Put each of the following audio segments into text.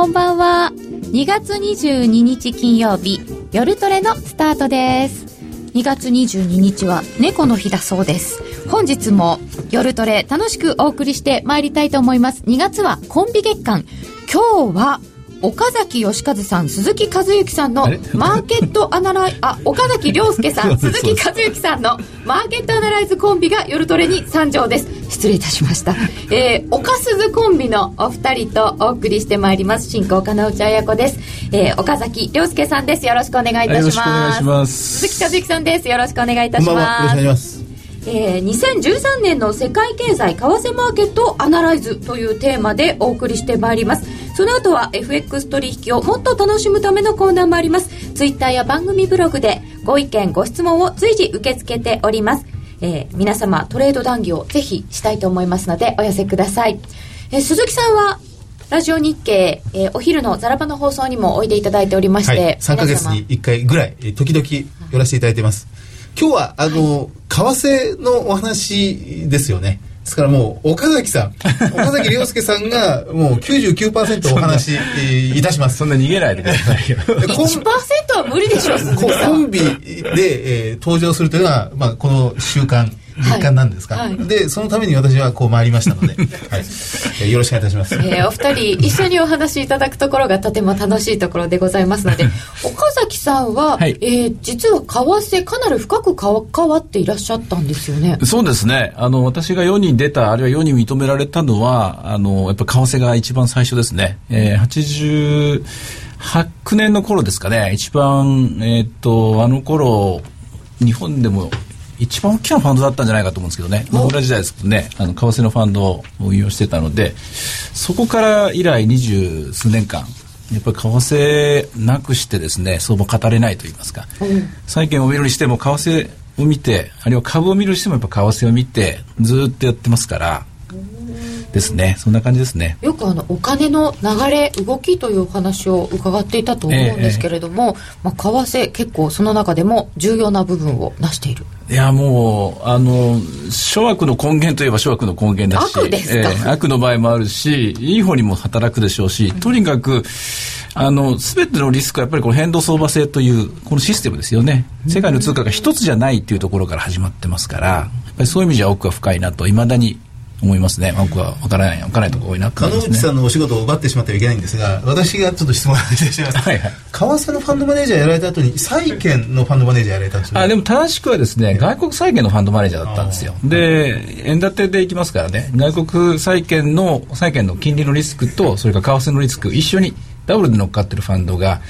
こんばんは。2月22日金曜日夜トレのスタートです。2月22日は猫の日だそうです。本日も夜トレ楽しくお送りしてまいりたいと思います。2月はコンビ月間。今日は岡崎義和さん、鈴木和之さんのマーケットアナライ、あ、岡崎亮介さん、鈴木和之さんのマーケットアナライズコンビが夜トレに参上です。失礼いたしました。えー、岡鈴コンビのお二人とお送りしてまいります。進行、金内彩子です。えー、岡崎亮介さんです。よろしくお願いいたします。よろしくお願いします。鈴木和之さんです。よろしくお願いいたします。よろしくお願いします。えー、2013年の世界経済為替マーケットアナライズというテーマでお送りしてまいります。その後は FX 取引をもっと楽しむためのコーナーもあります。ツイッターや番組ブログでご意見ご質問を随時受け付けております。えー、皆様トレード談義をぜひしたいと思いますのでお寄せください、えー、鈴木さんはラジオ日経、えー、お昼のザラバの放送にもおいでいただいておりまして、はい、3か月に1回ぐらい時々寄らせていただいてます、今日はあの、はい、為替のお話ですよね。ですからもう岡崎さん 岡崎亮介さんがもう99%お話しいたします。そんな逃げないでくださいよ。1%は無理でしょコンビで、えー、登場するというのは、まあ、この習慣日韓なんですか、はい。はい、でそのために私はこう回りましたので、はい。えー、よろしくお願いいたします、えー、お二人 一緒にお話しいただくところがとても楽しいところでございますので岡崎さんは、はい、えー、実は為替かなり深く関わっていらっしゃったんですよね。そうですね。あの私が世に出たあるいは世に認められたのはあのやっぱ為替が一番最初ですね、えー、80 8年の頃ですかね。一番えっ、とあの頃日本でも一番大きなファンドだったんじゃないかと思うんですけどね。野村時代ですけどね。あの為替のファンドを運用してたのでそこから以来二十数年間やっぱり為替なくしてですね相場語れないと言いますか、うん、債券を見るにしても為替を見てあるいは株を見るにしてもやっぱ為替を見てずっとやってますからですね。そんな感じですね。よくあのお金の流れ動きという話を伺っていたと思うんですけれども、えまあ、為替結構その中でも重要な部分をなしている。いやもうあの諸悪の根源といえば諸悪の根源だし悪ですか、えー、悪の場合もあるしいい方にも働くでしょうし、とにかくあの全てのリスクはやっぱりこの変動相場制というこのシステムですよね。世界の通貨が一つじゃないっていうところから始まってますからやっぱりそういう意味じゃ奥が深いなといまだに思いますね。僕は分からない、分からないところ多いな、金内さんのお仕事を奪ってしまってはいけないんですが、私がちょっと質問させてします。はいはい。為替のファンドマネージャーやられた後に、債券のファンドマネージャーやられたんですよ、あ、でも正しくはですね、外国債券のファンドマネージャーだったんですよ。で、円建てでいきますからね、外国債券の、債券の金利のリスクと、それから為替のリスク、一緒にダブルで乗っかってるファンドが、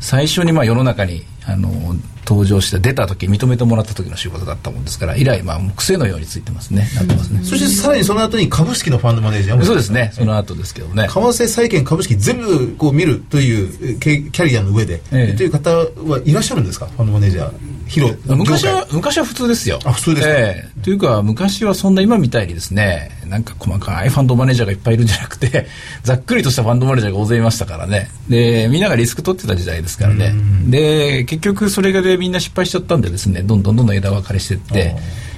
最初にまあ世の中にあの登場して出た時認めてもらった時の仕事だったもんですから以来まあ癖のようについてますね。なってますね。そしてさらにその後に株式のファンドマネージャーもそうですね。その後ですけどね。為替債券株式全部こう見るというキャリアの上で、ええ。という方はいらっしゃるんですか？ファンドマネージャー。広昔は昔は普通ですよ。あ普通ですか、えー、というか昔はそんな今みたいにですねなんか細かいファンドマネージャーがいっぱいいるんじゃなくて ざっくりとしたファンドマネージャーが大勢いましたからね。でみんながリスク取ってた時代ですからね。で結局それがでみんな失敗しちゃったんでですねどんどんどんどん枝分かれしていって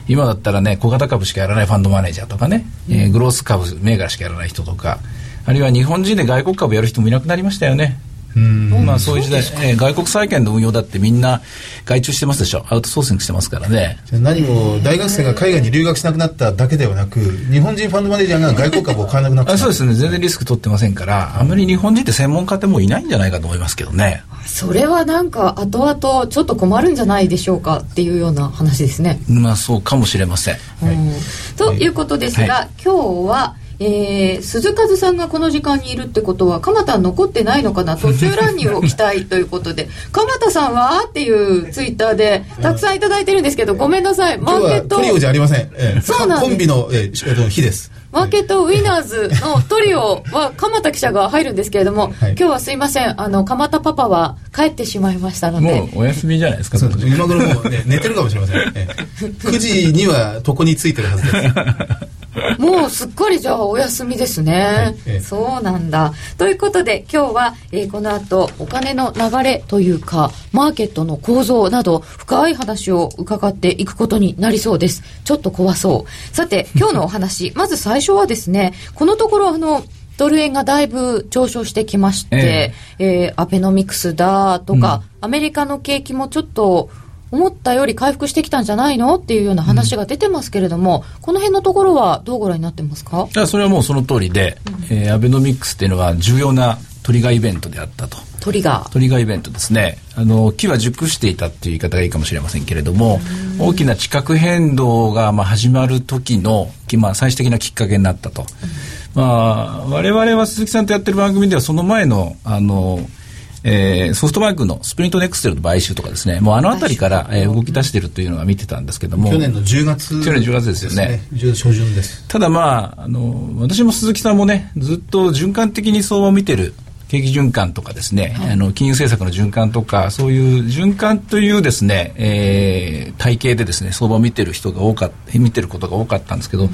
今だったらね小型株しかやらないファンドマネージャーとかね、えー、グロース株銘柄しかやらない人とかあるいは日本人で外国株やる人もいなくなりましたよねまあそういう時代、えー、外国債券の運用だってみんな外注してますでしょ？アウトソーシングしてますからね。何も大学生が海外に留学しなくなっただけではなく日本人ファンドマネージャーが外国株を買わなくなった。そうですね。全然リスク取ってませんからあんまり日本人って専門家ってもういないんじゃないかと思いますけどね。それはなんか後々ちょっと困るんじゃないでしょうかっていうような話ですね。まあそうかもしれません、はい、ということですが、はい、今日はえー、鈴数さんがこの時間にいるってことは蒲田残ってないのかな？途中乱入を期待ということで。蒲田さんは？っていうツイッターでたくさん頂いてるんですけどごめんなさい。マーケットトリオじゃありません、えー、そうなんコンビの、えー、日です。マーケットウィナーズのトリオは鎌田記者が入るんですけれども、はい、今日はすいません。あの鎌田パパは帰ってしまいましたので。もうお休みじゃないですか今頃もう、ね、寝てるかもしれません、えー、9時には床についてるはずですもうすっかりじゃあお休みですね、はい。ええ、そうなんだ。ということで今日は、えー、この後お金の流れというかマーケットの構造など深い話を伺っていくことになりそうです。ちょっと怖そう。さて 今日のお話まず最初はですねこのところあのドル円がだいぶ上昇してきまして、えーアベノミクスだとか、アメリカの景気もちょっと思ったより回復してきたんじゃないの？っていうような話が出てますけれども、この辺のところはどうご覧になってますか？いやそれはもうその通りで、えーアベノミクスっていうのは重要なトリガーイベントであったと。トリガー。トリガーイベントですね。あの、木は熟していたっていう言い方がいいかもしれませんけれども、大きな地殻変動がまあ始まる時の、きまあ、最終的なきっかけになったと。まあ、我々は鈴木さんとやってる番組ではその前の、あの、えーソフトバンクのスプリントネクステルの買収とかですね、もうあの辺りから、えー動き出してるというのは見てたんですけども、去年の10月去年10月ですよね。10月初旬です。ただまあ、あの、私も鈴木さんもね、ずっと循環的に相場を見てる、景気循環とかですね、あの、金融政策の循環とか、そういう循環というですね、えー体系でですね、相場を見てる人が多かった、見てることが多かったんですけど、ま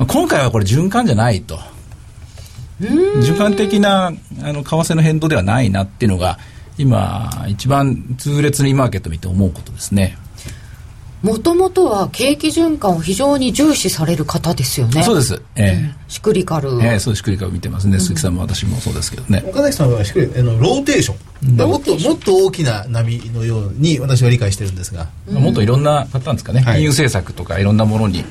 あ今回はこれ循環じゃないと。循環的な、あの、為替の変動ではないなっていうのが、今、一番痛烈にマーケット見て思うことですね。もともとは景気循環を非常に重視される方ですよね。そうです。えシクリカル。えええそうです。繰り返し見てますね。鈴木さんも私もそうですけどね。岡崎さんはしっかりあのローテーション、もっともっと大きな波のように私は理解してるんですが、まあもっといろんなパターンですかね、はい金融政策とかいろんなものにあ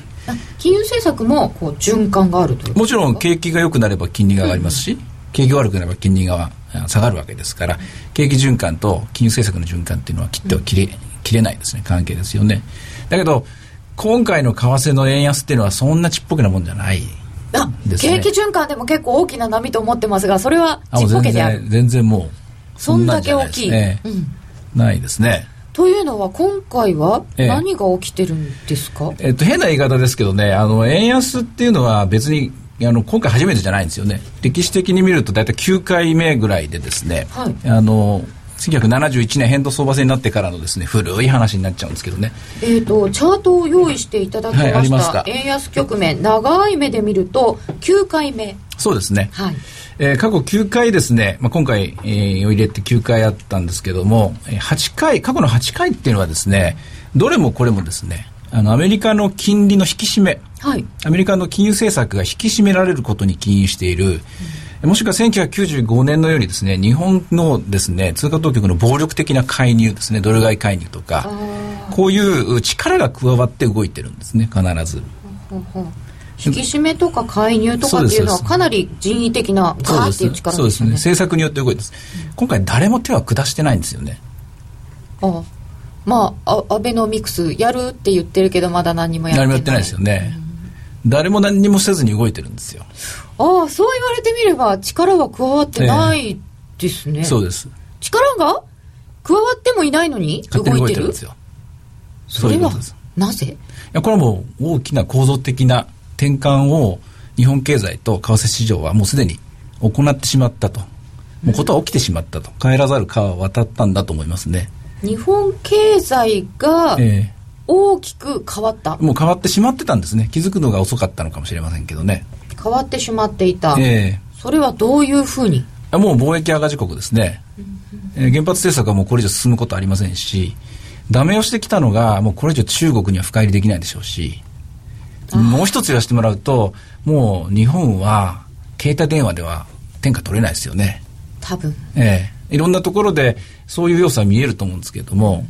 金融政策もこう循環があるというもちろん景気が良くなれば金利が上がりますし、景気が悪くなれば金利があ下がるわけですから景気循環と金融政策の循環っていうのは切っては切れ,、切れないですね。関係ですよね。だけど今回の為替の円安っていうのはそんなちっぽけなもんじゃないあね。景気循環でも結構大きな波と思ってますがそれはちっぽけである。然全然もうそんだけ大きい、うん。ないですねというのは今回はええ。何が起きてるんですか、えっと、変な言い方ですけどね、あの、円安っていうのは別に、あの、今回初めてじゃないんですよね。歴史的に見ると大体9回目ぐらいでですね、はい。あの、1971年変動相場制になってからのですね、古い話になっちゃうんですけどね。えー、とチャートを用意していただきました、ますか円安局面長い目で見ると9回目。そうですね。はいえー過去9回ですね、まあ、今回、えーを入れて9回あったんですけども、えー8回、過去の8回っていうのはですね、どれもこれもですね、あの、アメリカの金利の引き締め、はい。アメリカの金融政策が引き締められることに起因している、もしくは1995年のようにですね、日本のですね、通貨当局の暴力的な介入ですね、ドル買い介入とか、こういう力が加わって動いてるんですね、必ず。ほうほう引き締めとか介入とかっていうのはかなり人為的なガーっていう力そうですね。ですよね政策によって動いてます。今回誰も手は下してないんですよね。あまああアベノミクスやるって言ってるけどまだ何もやってない誰もやってないですよね。誰も何にもせずに動いてるんですよ。ああそう言われてみれば力は加わってないですね、そうです。力が？加わってもいないのに動勝手に動いてる？んですよ。それは。なぜ？いや、これはもう大きな構造的な転換を日本経済と為替市場はもうすでに行ってしまったと。もうことは起きてしまったと。帰らざる川は渡ったんだと思いますね。日本経済がえ大きく変わった、えもう変わってしまってたんですね。気づくのが遅かったのかもしれませんけどね。変わってしまっていた、ええそれはどういうふうに？あもう貿易赤字国ですね、えー原発政策はもうこれ以上進むことありませんしダメをしてきたのがもうこれ以上中国には深入りできないでしょうしもう一つ言わせてもらうともう日本は携帯電話では天下取れないですよね。多分。ええ。いろんなところでそういう要素は見えると思うんですけれども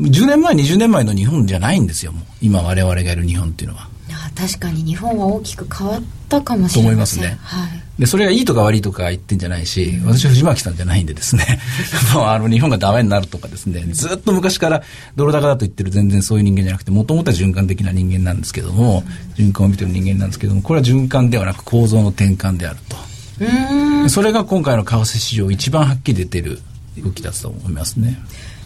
10年前20年前の日本じゃないんですよ今我々がいる日本っていうのは。あ確かに日本は大きく変わったかもしれません。と思いますね。はいで、それがいいとか悪いとか言ってんじゃないし、私は藤巻さんじゃないんでですね、も うあの日本がダメになるとかですね、ずっと昔からドル高だと言ってる全然そういう人間じゃなくて、もともとは循環的な人間なんですけども、循環を見てる人間なんですけども、これは循環ではなく構造の転換であると。それが今回の為替市場一番はっきり出てる動きだと思いますね。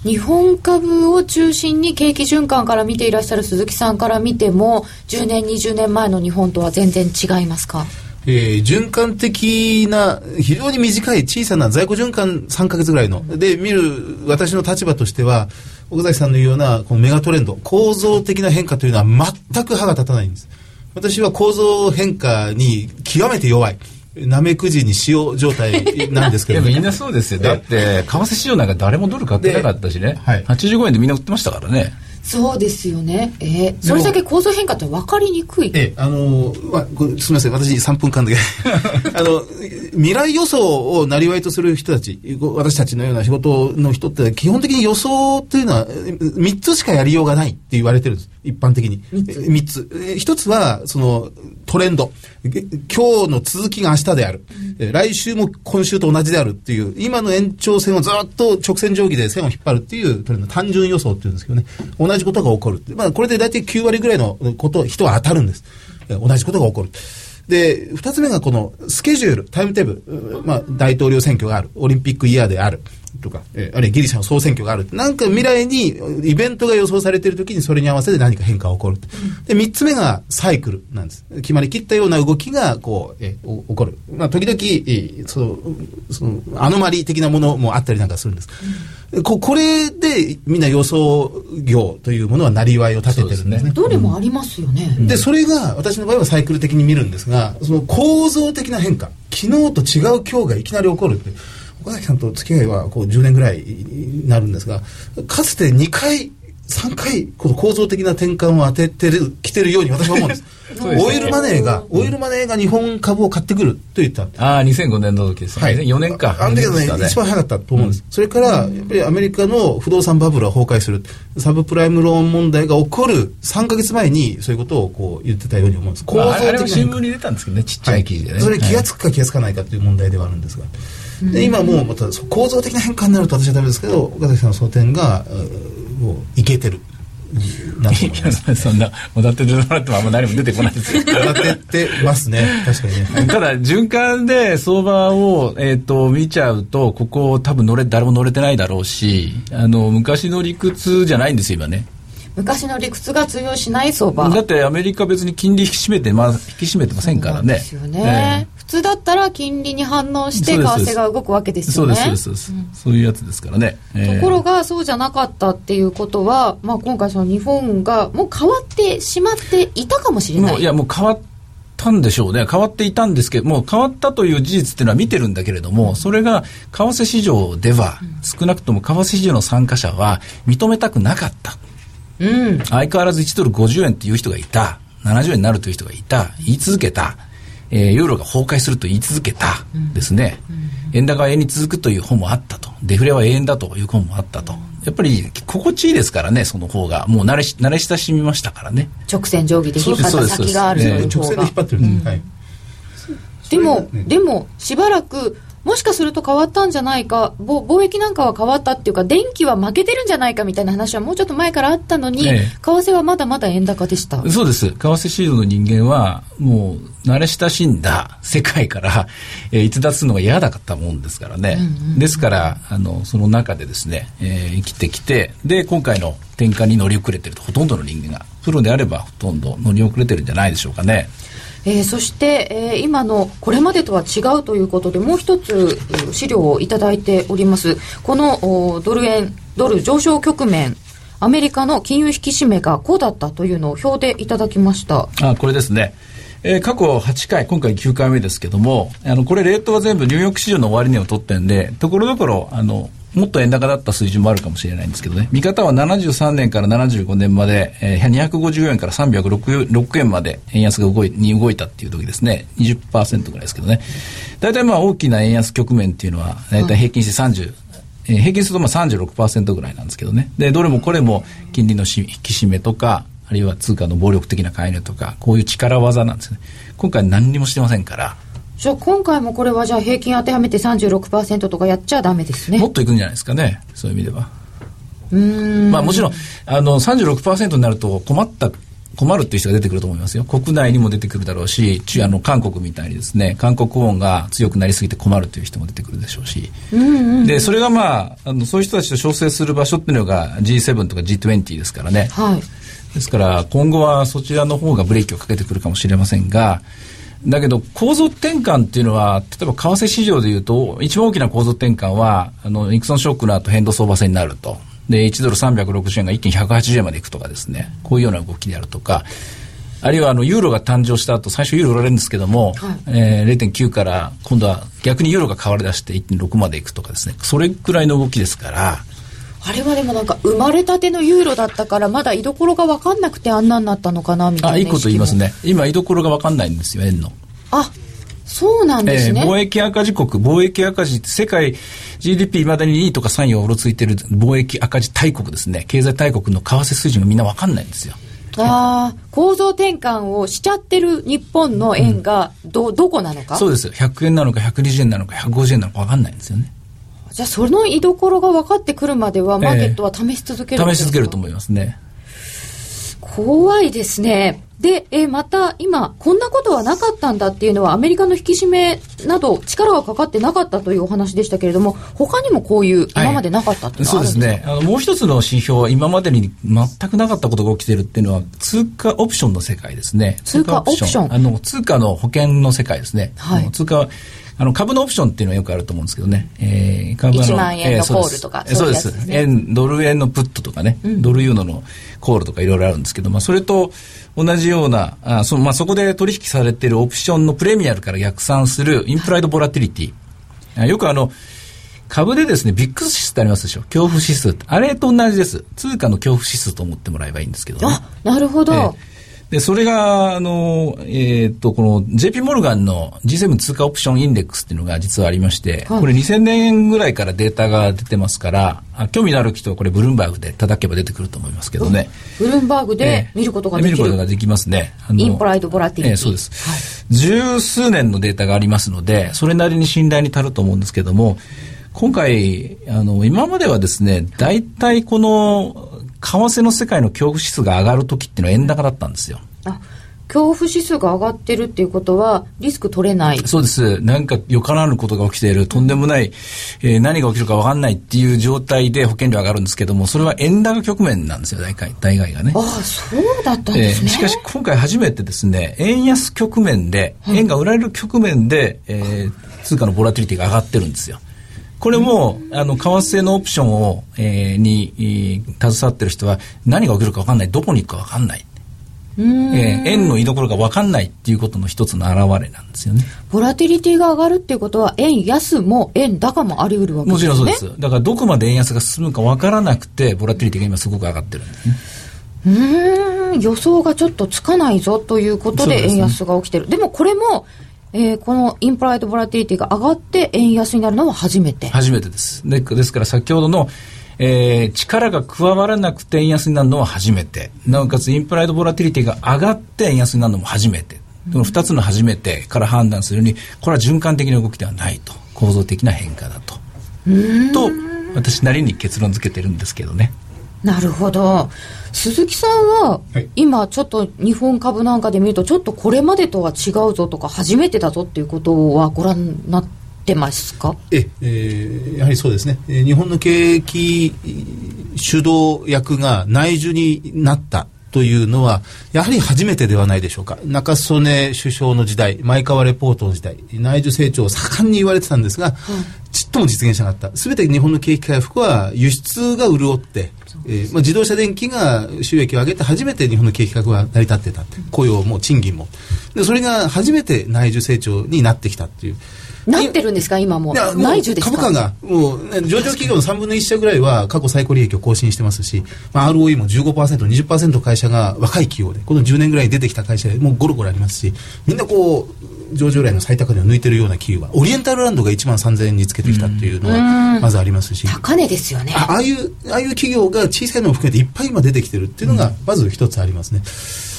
日本株を中心に景気循環から見ていらっしゃる鈴木さんから見ても10年20年前の日本とは全然違いますか？えー循環的な非常に短い小さな在庫循環3ヶ月ぐらいので見る私の立場としては奥崎さんの言うようなこのメガトレンド構造的な変化というのは全く歯が立たないんです私は構造変化に極めて弱いなめくじに塩状態なんですけど、いやみんなそうですよ。だって、為替市場なんか誰もドル買ってなかったしね。はい85円でみんな売ってましたからね。そうですよね。えー、それだけ構造変化って分かりにくい。ええ、あのー、まあ、すみません、私3分間だけ。あの、未来予想をなりわいとする人たち、私たちのような仕事の人って基本的に予想というのは3つしかやりようがないって言われてるんです。一般的に。3つ。1つは、その、トレンド。今日の続きが明日である。来週も今週と同じであるっていう、今の延長線をずっと直線定規で線を引っ張るっていうトレンド、単純予想っていうんですけどね。同じことが起こる。まあ、これで大体9割ぐらいのこと、人は当たるんです。同じことが起こる。で、二つ目がこのスケジュール、タイムテーブル、まあ、大統領選挙がある、オリンピックイヤーである、とか、え、あるいはギリシャの総選挙がある。なんか未来にイベントが予想されているときにそれに合わせて何か変化が起こる。で、三つ目がサイクルなんです。決まりきったような動きが、こう、えー、起こる。まあ、時々、そう、その、アノマリー的なものもあったりなんかするんです。ここれでみんな予想業というものはなりわいを立ててるんですね。どれもありますよね。で、それが私の場合はサイクル的に見るんですが、その構造的な変化、昨日と違う今日がいきなり起こるって、岡崎さんと付き合いはこう10年ぐらいになるんですが、かつて2回3回この構造的な転換を当ててるきてるように私は思うんです。オイルマネーがオイルマネーが日本株を買ってくると言った。ああ2005年の時ですね、はい、4年か。あの時はね、ね、一番早かったと思うんです、うん、それからやっぱりアメリカの不動産バブルは崩壊する。サブプライムローン問題が起こる3か月前にそういうことをこう言ってたように思うんです。構造的な、まあ、新聞に出たんですけどねちっちゃい記事でね、はい、それ気が付くか気が付かないかという問題ではあるんですが、で今もうまた構造的な変化になると私はダメですけど岡崎さんの争点がもういけてる。そんなおだててもらってもあんま何も出てこないですよ。おだててますね。確かにね。ただ循環で相場を、えーと、見ちゃうとここ多分乗れ誰も乗れてないだろうしあの昔の理屈じゃないんですよ今ね。昔の理屈が通用しない相場。だってアメリカ別に金利引き締めて、まあ、引き締めてませんからね。ですよね、えー、普通だったら金利に反応して為替が動くわけですよね。そうですそうです、うん、そういうやつですからね、えー、ところがそうじゃなかったっていうことは、まあ、今回その日本がもう変わってしまっていたかもしれない。いやもう変わったんでしょうね。変わっていたんですけどもう変わったという事実っていうのは見てるんだけれども、それが為替市場では、少なくとも為替市場の参加者は認めたくなかった。うん、相変わらず1ドル50円っていう人がいた。70円になるという人がいた。言い続けた、えー、ユーロが崩壊すると言い続けたですね、うん。うん、円高は円に続くという本もあったと。デフレは永遠だという本もあったと。やっぱり心地いいですからねその方が。もう慣れ慣れ親しみましたからね。直線定規で引っ張った先があるという方が、でも、でもしばらくもしかすると変わったんじゃないか。貿易なんかは変わったっていうか電気は負けてるんじゃないかみたいな話はもうちょっと前からあったのに、ええ、為替はまだまだ円高でした。そうです。為替市場の人間はもう慣れ親しんだ 世界から、えー、逸脱するのが嫌だったもんですからね、うんうん、ですからあのその中でですね、えー、生きてきてで今回の転換に乗り遅れてるとほとんどの人間がプロであればほとんど乗り遅れてるんじゃないでしょうかね。えー、そして、えー、今のこれまでとは違うということでもう一つ資料をいただいております。このドル円ドル上昇局面アメリカの金融引き締めがこうだったというのを表でいただきました。あこれですね。えー、過去8回、今回9回目ですけども、あの、これ、レートは全部ニューヨーク市場の終値を取ってんで、ところどころ、あの、もっと円高だった水準もあるかもしれないんですけどね。見方は73年から75年まで、えー、250円から306円まで円安が動いに動いたっていう時ですね。20%ぐらいですけどね。大体まあ大きな円安局面っていうのは、大体平均して30、えー、平均するとまあ36%ぐらいなんですけどね。で、どれもこれも金利の引き締めとか、あるいは通貨の暴力的な介入とか、こういう力技なんですね。今回何にもしてませんから、じゃあ今回もこれはじゃあ平均当てはめて36%とかやっちゃダメですね。もっといくんじゃないですかね。そういう意味では。うん。まあもちろんあの36%になると困った困るっていう人が出てくると思いますよ。国内にも出てくるだろうしあの韓国みたいにですね韓国ウォンが強くなりすぎて困るという人も出てくるでしょうし、うんうん。うん、でそれがまああのそういう人たちと調整する場所っていうのが G7 とか G20 ですからね、はい、ですから今後はそちらの方がブレーキをかけてくるかもしれませんがだけど構造転換っていうのは例えば為替市場でいうと一番大きな構造転換はあのニクソンショックの後変動相場制になると。で1ドル360円が一気に180円までいくとかですね。こういうような動きであるとか。あるいはあのユーロが誕生した後最初ユーロ売られるんですけども、はい、えー、0.9から今度は逆にユーロが変わり出して1.6までいくとかですね。それくらいの動きですからあれはでもなんか生まれたてのユーロだったからまだ居所が分かんなくてあんなになったのかなみたいなあいいこと言いますね。今居所が分かんないんですよ円の。あそうなんですね、えー、貿易赤字国貿易赤字って世界 GDP いまだに2位とか3位をうろついてる貿易赤字大国ですね。経済大国の為替水準がみんな分かんないんですよ。ああ、構造転換をしちゃってる日本の円がど、うん、どこなのか？そうです。100円なのか120円なのか150円なのか分かんないんですよね。じゃあその居所が分かってくるまではマーケットは試し続ける、えー、試し続けると思いますね。怖いですね。で、えー、また今、こんなことはなかったんだっていうのは、アメリカの引き締めなど、力がかかってなかったというお話でしたけれども、他にもこういう、今までなかったってはい、そうですね。あの、もう一つの指標は、今までに全くなかったことが起きてるっていうのは、通貨オプションの世界ですね。通貨オプションあの、通貨の保険の世界ですね。はい。通貨あの株のオプションっていうのはよくあると思うんですけどね、えー、株の1万円のコールとか、えー、そうです、ね、円ドル円のプットとかね、うん、ドルユーノのコールとかいろいろあるんですけど、まあ、それと同じようなあそ,、まあ、そこで取引されているオプションのプレミアルから逆算するインプライドボラティリティ、はい、よくあの株でですね、ビックス指数ってありますでしょ？恐怖指数。あれと同じです。通貨の恐怖指数と思ってもらえばいいんですけどね。あ、なるほど。えーで、それが、あの、えっ、と、この JP モルガンの G7 通貨オプションインデックスっていうのが実はありまして、はい、これ2000年ぐらいからデータが出てますから、あ興味のある人はこれブルームバーグで叩けば出てくると思いますけどね。ブルームバーグで見ることができる、見ることができますね。インプライドボラティリティ。えー、そうです、はい。十数年のデータがありますので、それなりに信頼に足ると思うんですけども、今回、あの、今まではですね、大体この為替の世界の恐怖指数が上がるときっていうのは円高だったんですよ。あ恐怖指数が上がってるっていうことは、リスク取れない。そうです。なんかよからぬことが起きている、とんでもない、えー、何が起きるか分かんないっていう状態で保険料上がるんですけども、それは円高局面なんですよ、大概、大概がね。ああ、そうだったんですね。えー、しかし今回初めてですね、円安局面で、円が売られる局面で、えー、通貨のボラティリティが上がってるんですよ。これも、あの、為替のオプションを、えー、に、えー、携わってる人は何が起きるか分かんない、どこに行くか分かんない。えー、円の居所が分かんないっていうことの一つの表れなんですよね。ボラティリティが上がるっていうことは、円安も円高もあり得るわけですね。もちろんそうです。だからどこまで円安が進むか分からなくて、ボラティリティが今すごく上がってるんですね。うん予想がちょっとつかないぞということで円安が起きてる。で,、ね、でもこれもえー、このインプライドボラティリティが上がって円安になるのは初めて。初めてです。でですから先ほどのえー、力が加わらなくて円安になるのは初めて。なおかつインプライドボラティリティが上がって円安になるのも初めて。この2つの初めてから判断するにこれは循環的な動きではないと。構造的な変化だと。と私なりに結論付けてるんですけどね。なるほど鈴木さんは、はい、今ちょっと日本株なんかで見るとちょっとこれまでとは違うぞとか初めてだぞっていうことはご覧になってますか？え、えー、やはりそうですね、えー、日本の景気主導役が内需になったというのは、やはり初めてではないでしょうか。中曽根首相の時代、前川レポートの時代、内需成長を盛んに言われてたんですが、うん、ちっとも実現しなかった。すべて日本の景気回復は輸出が潤って、えーまあ、自動車電機が収益を上げて初めて日本の景気回復が成り立ってた。雇用も賃金も。で、それが初めて内需成長になってきたっていう。なってるんですか、今も。内需ですか？株価が、もう、上場企業の3分の1社ぐらいは過去最高利益を更新してますし、まあ、ROE も15%、20%会社が若い企業で、この10年ぐらいに出てきた会社でもうゴロゴロありますし、みんなこう、上場来の最高値を抜いてるような企業は、オリエンタルランドが1万3000円につけてきたっていうのは、まずありますし。高値ですよね。ああいう、ああいう企業が小さいのも含めていっぱい今出てきてるっていうのが、まず一つありますね。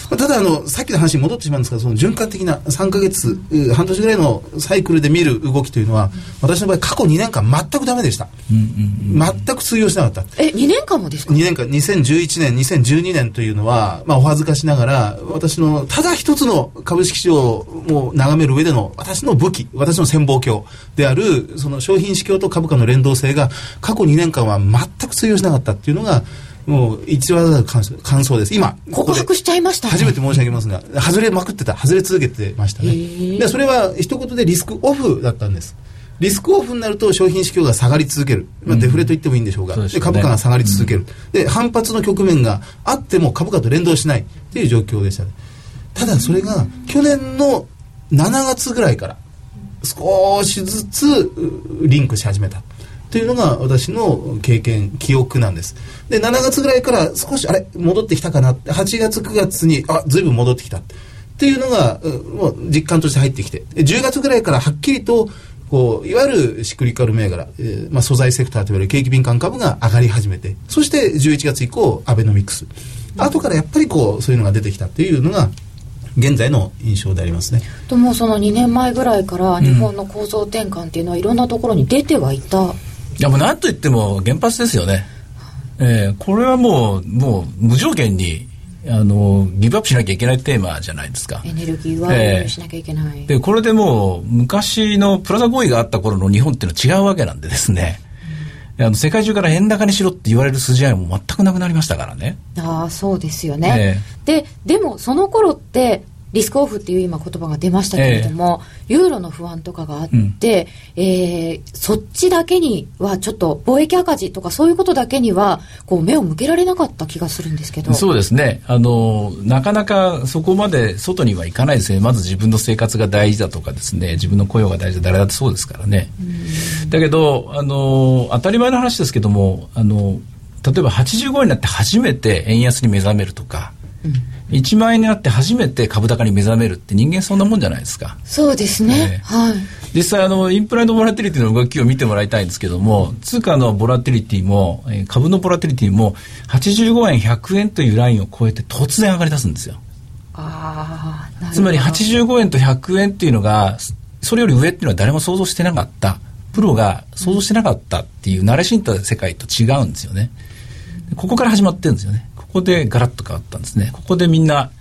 ただあの、さっきの話に戻ってしまうんですが、その循環的な3か月、半年ぐらいのサイクルで見る動きというのは、私の場合、過去2年間、全くダメでした。全く通用しなかった。え、2年間もですか ?2 年間、2011年、2012年というのは、まあ、お恥ずかしながら、私の、ただ一つの株式市場を眺める上での、私の武器、私の潜望鏡である、その商品市況と株価の連動性が、過去2年間は全く通用しなかったっていうのが、もう一話だ感感想です。今、告白しちゃいました、ね、初めて申し上げますが、外れまくってた、外れ続けてましたね。で、それは一言でリスクオフだったんです。リスクオフになると商品市況が下がり続ける。まあ、デフレと言ってもいいんでしょうが、うん、で株価が下がり続ける、うん、で、反発の局面があっても株価と連動しないっていう状況でしたね。ただそれが去年の7月ぐらいから少しずつリンクし始めた。というのが私の経験記憶なんです。で7月ぐらいから少しあれ戻ってきたかな8月9月にあずいぶん戻ってきた。っていうのがもう実感として入ってきて。10月ぐらいからはっきりとこういわゆるシクリカル銘柄、えーまあ、素材セクターといわれる景気敏感株が上がり始めてそして11月以降アベノミクス。後からやっぱりこうそういうのが出てきたっていうのが現在の印象でありますね。ともその2年前ぐらいから日本の構造転換っていうのはいろんなところに出てはいた、うん、いやもう何と言っても原発ですよね。えー、これはもうもう無条件にあのギブアップしなきゃいけないテーマじゃないですか。エネルギーは輸入しなきゃいけない、えー、でこれでもう昔のプラザ合意があった頃の日本っていうのは違うわけなんでですね、うん、あの世界中から円高にしろって言われる筋合いも全くなくなりましたからね。ああそうですよね、えー、ででもその頃ってリスクオフっていう今言葉が出ましたけれども、えー、ユーロの不安とかがあって、うん、えー、そっちだけにはちょっと貿易赤字とかそういうことだけにはこう目を向けられなかった気がするんですけど。そうですね。あのなかなかそこまで外には行かないですねまず自分の生活が大事だとかですね。自分の雇用が大事だ誰だってそうですからね。だけどあの当たり前の話ですけどもあの例えば85円になって初めて円安に目覚めるとか、うん1万円になって初めて株高に目覚めるって人間そんなもんじゃないですか。そうですね。はい。実際あのインプライドボラティリティの動きを見てもらいたいんですけども、通貨のボラティリティも株のボラティリティも85円100円というラインを超えて突然上がり出すんですよ。ああ。つまり85円と100円っていうのがそれより上っていうのは誰も想像してなかった。プロが想像してなかったっていう慣れ親しんだ世界と違うんですよね。ここから始まってるんですよね。こでガラッと変わったんですね。ここでみんなは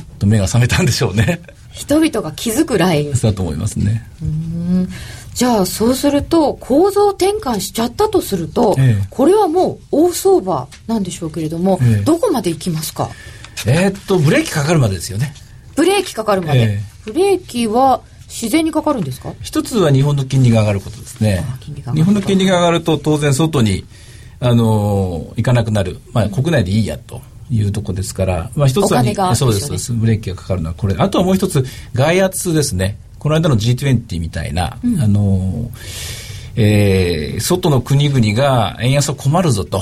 っと目が覚めたんでしょうね。人々が気づくライン。だと思いますね。うん。じゃあそうすると構造転換しちゃったとすると、ええ、これはもう大相場なんでしょうけれども、え、どこまで行きますか？えー、っとブレーキかかるまでですよね。ブレーキかかるまで、ブレーキは自然にかかるんですか？一つは日本の金利が上がることですね。日本の金利が上がると当然外にあの行かなくなる、まあ、国内でいいやと。いうとこですから、まあ、一つは、ね、そうですブレーキがかかるのはこれ。あとはもう一つ外圧ですね。この間の G20 みたいな、うん、あのえー、外の国々が円安は困るぞと。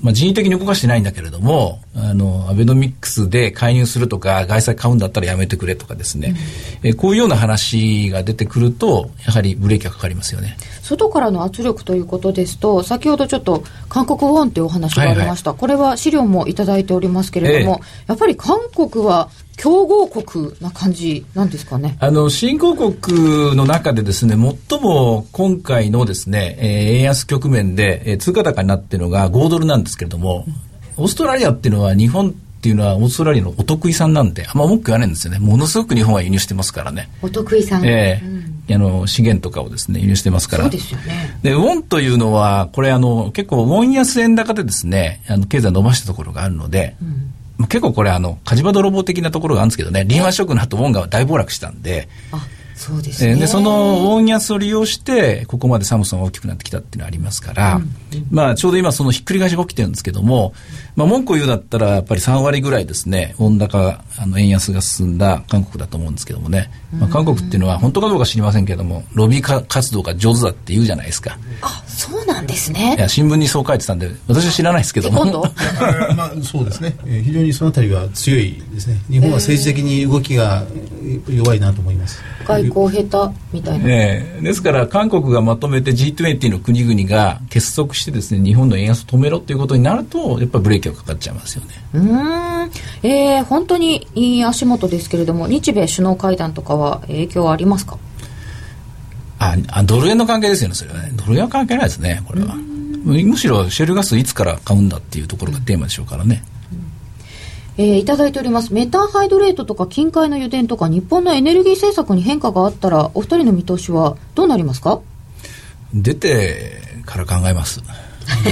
まあ、人為的に動かしてないんだけれどもあのアベノミックスで介入するとか外債買うんだったらやめてくれとかですね、うん、えこういうような話が出てくるとやはりブレーキがかかりますよね。外からの圧力ということですと先ほどちょっと韓国ウォンというお話がありました、はいはい、これは資料も頂いておりますけれども、ええ、やっぱり韓国は強豪国な感じなんですかね？あの、新興国の中でですね、最も今回のですね、えー、円安局面で、えー、通貨高になっているのが5ドルなんですけれども、オーストラリアっていうのは日本っていうのはオーストラリアのお得意さんなんで、あんま文句言わないんですよね。ものすごく日本は輸入してますからね。お得意さん。ええーうんあの資源とかをですね輸入してますから。そうですよね。でウォンというのはこれあの結構ウォン安円高でですねあの経済伸ばしたところがあるので、うん、結構これあの火事場泥棒的なところがあるんですけどねリーマンショックの後ウォンが大暴落したんでそうですね、でそのウォン安を利用してここまでサムソンが大きくなってきたっていうのはありますから、うん、まあちょうど今そのひっくり返しが起きてるんですけども、まあ、文句を言うだったらやっぱり3割ぐらいですね温高あの円安が進んだ韓国だと思うんですけどもね、まあ、韓国っていうのは本当かどうか知りませんけどもロビー活動が上手だって言うじゃないですか。あそうなんですね。いや新聞にそう書いてたんで私は知らないですけども。まあそうですね、えー、非常にそのあたりは強い。ですね日本は政治的に動きが弱いなと思います、外交下手みたいな、えー、ですから韓国がまとめて G20 の国々が結束してですね日本の円安を止めろということになるとやっぱりブレーキがかかっちゃいますよね。うん。えー、本当にいい足元ですけれども日米首脳会談とかは影響ありますか？ああドル円の関係ですよねそれはね。ドル円は関係ないですねこれは。むしろシェルガスいつから買うんだっていうところがテーマでしょうからね、えー、いただいております。メタンハイドレートとか近海の油田とか日本のエネルギー政策に変化があったらお二人の見通しはどうなりますか？出てから考えます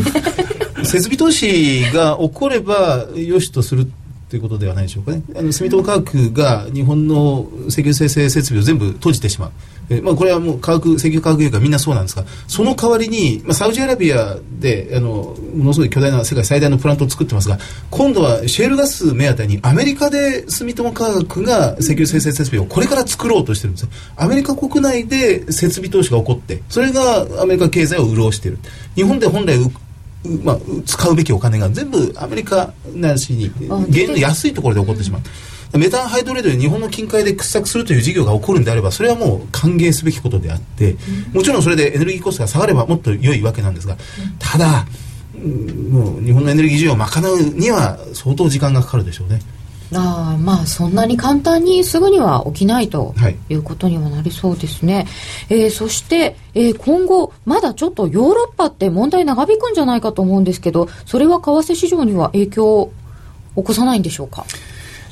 設備投資が起こればよしとするということではないでしょうかね。あの住友化学が日本の石油生成設備を全部閉じてしまう。えまあ、これはもう化学石油化学業界みんなそうなんですがその代わりに、まあ、サウジアラビアであのものすごい巨大な世界最大のプラントを作ってますが今度はシェールガス目当てにアメリカで住友化学が石油生成設備をこれから作ろうとしてるんですよアメリカ国内で設備投資が起こってそれがアメリカ経済を潤している日本で本来まあ、使うべきお金が全部アメリカなしに原油の安いところで起こってしまう。メタンハイドレートで日本の近海で掘削するという事業が起こるんであればそれはもう歓迎すべきことであって、もちろんそれでエネルギーコストが下がればもっと良いわけなんですがただもう日本のエネルギー需要を賄うには相当時間がかかるでしょうね。あまあそんなに簡単にすぐには起きないとい。うことにはなりそうですね、はい、えー、そして、えー、今後まだちょっとヨーロッパって問題長引くんじゃないかと思うんですけどそれは為替市場には影響を起こさないんでしょうか？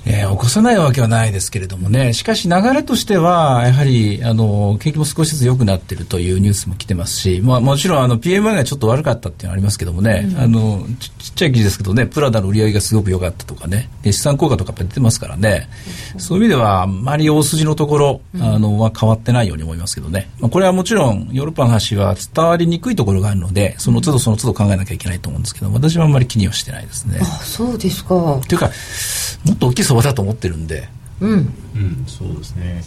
えー、起こさないわけはないですけれどもね、しかし流れとしては、やはり、あの、景気も少しずつ良くなっているというニュースも来てますし、まあもちろん、あの、PMI がちょっと悪かったっていうのはありますけどもね、うん、あのち、ちっちゃい記事ですけどね、プラダの売り上げがすごく良かったとかね、で資産効果とか出てますからね、うん、そういう意味では、あんまり大筋のところ、あの、は変わってないように思いますけどね。まあ、これはもちろん、ヨーロッパの話は伝わりにくいところがあるので、その都度その都度考えなきゃいけないと思うんですけど、私はあんまり気にはしてないですね。あ、そうですか。というか、もっと大きい相場だと思ってるんで。うん、うん、そうですね。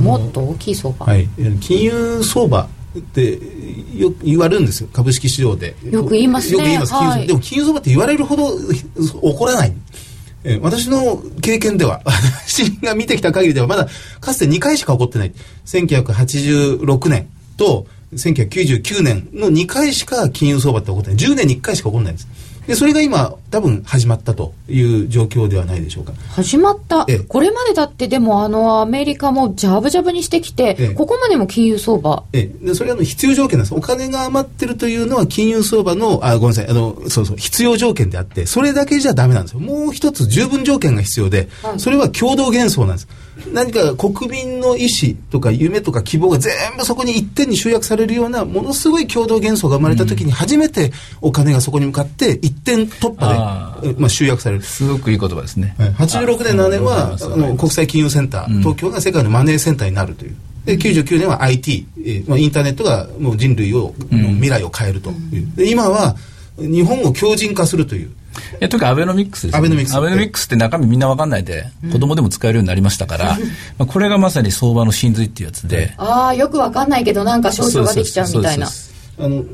もっと大きい相場。はい。金融相場ってよく言われるんですよ。株式市場で。よく言いますね。よく言います、はい、でも金融相場って言われるほど 起こらない。え私の経験では 私が見てきた限りではまだかつて2回しか起こってない。1986年と1999年の2回しか金融相場って起こってない。10年に1回しか起こらないんですでそれが今多分始まったという状況ではないでしょうか。始まった。これまでだってでもあのアメリカもジャブジャブにしてきてここまでも金融相場。えでそれはの必要条件なんです。お金が余ってるというのは金融相場のあごめんなさい。あのそうそう必要条件であってそれだけじゃダメなんですよ。もう一つ十分条件が必要で、はい、それは共同幻想なんです何か国民の意思とか夢とか希望が全部そこに一点に集約されるようなものすごい共同幻想が生まれた時に初めてお金がそこに向かって一点突破でまあ、集約される。すごくい。い言葉ですね、はい、86年7年はあの国際金融センター、東京が世界のマネーセンターになるという。で99年は IT、えーまあ、インターネットがもう人類を、の未来を変えるという、で今は日本を強靭化するといういやというかアベノミクスです、ね、アベノミクス。アベノミクスって中身みんな分かんないで、うん、子供でも使えるようになりましたから、ま あこれがまさに相場の真髄っていうやつで。ああよく分かんないけどなんか象徴ができちゃうみたいなあの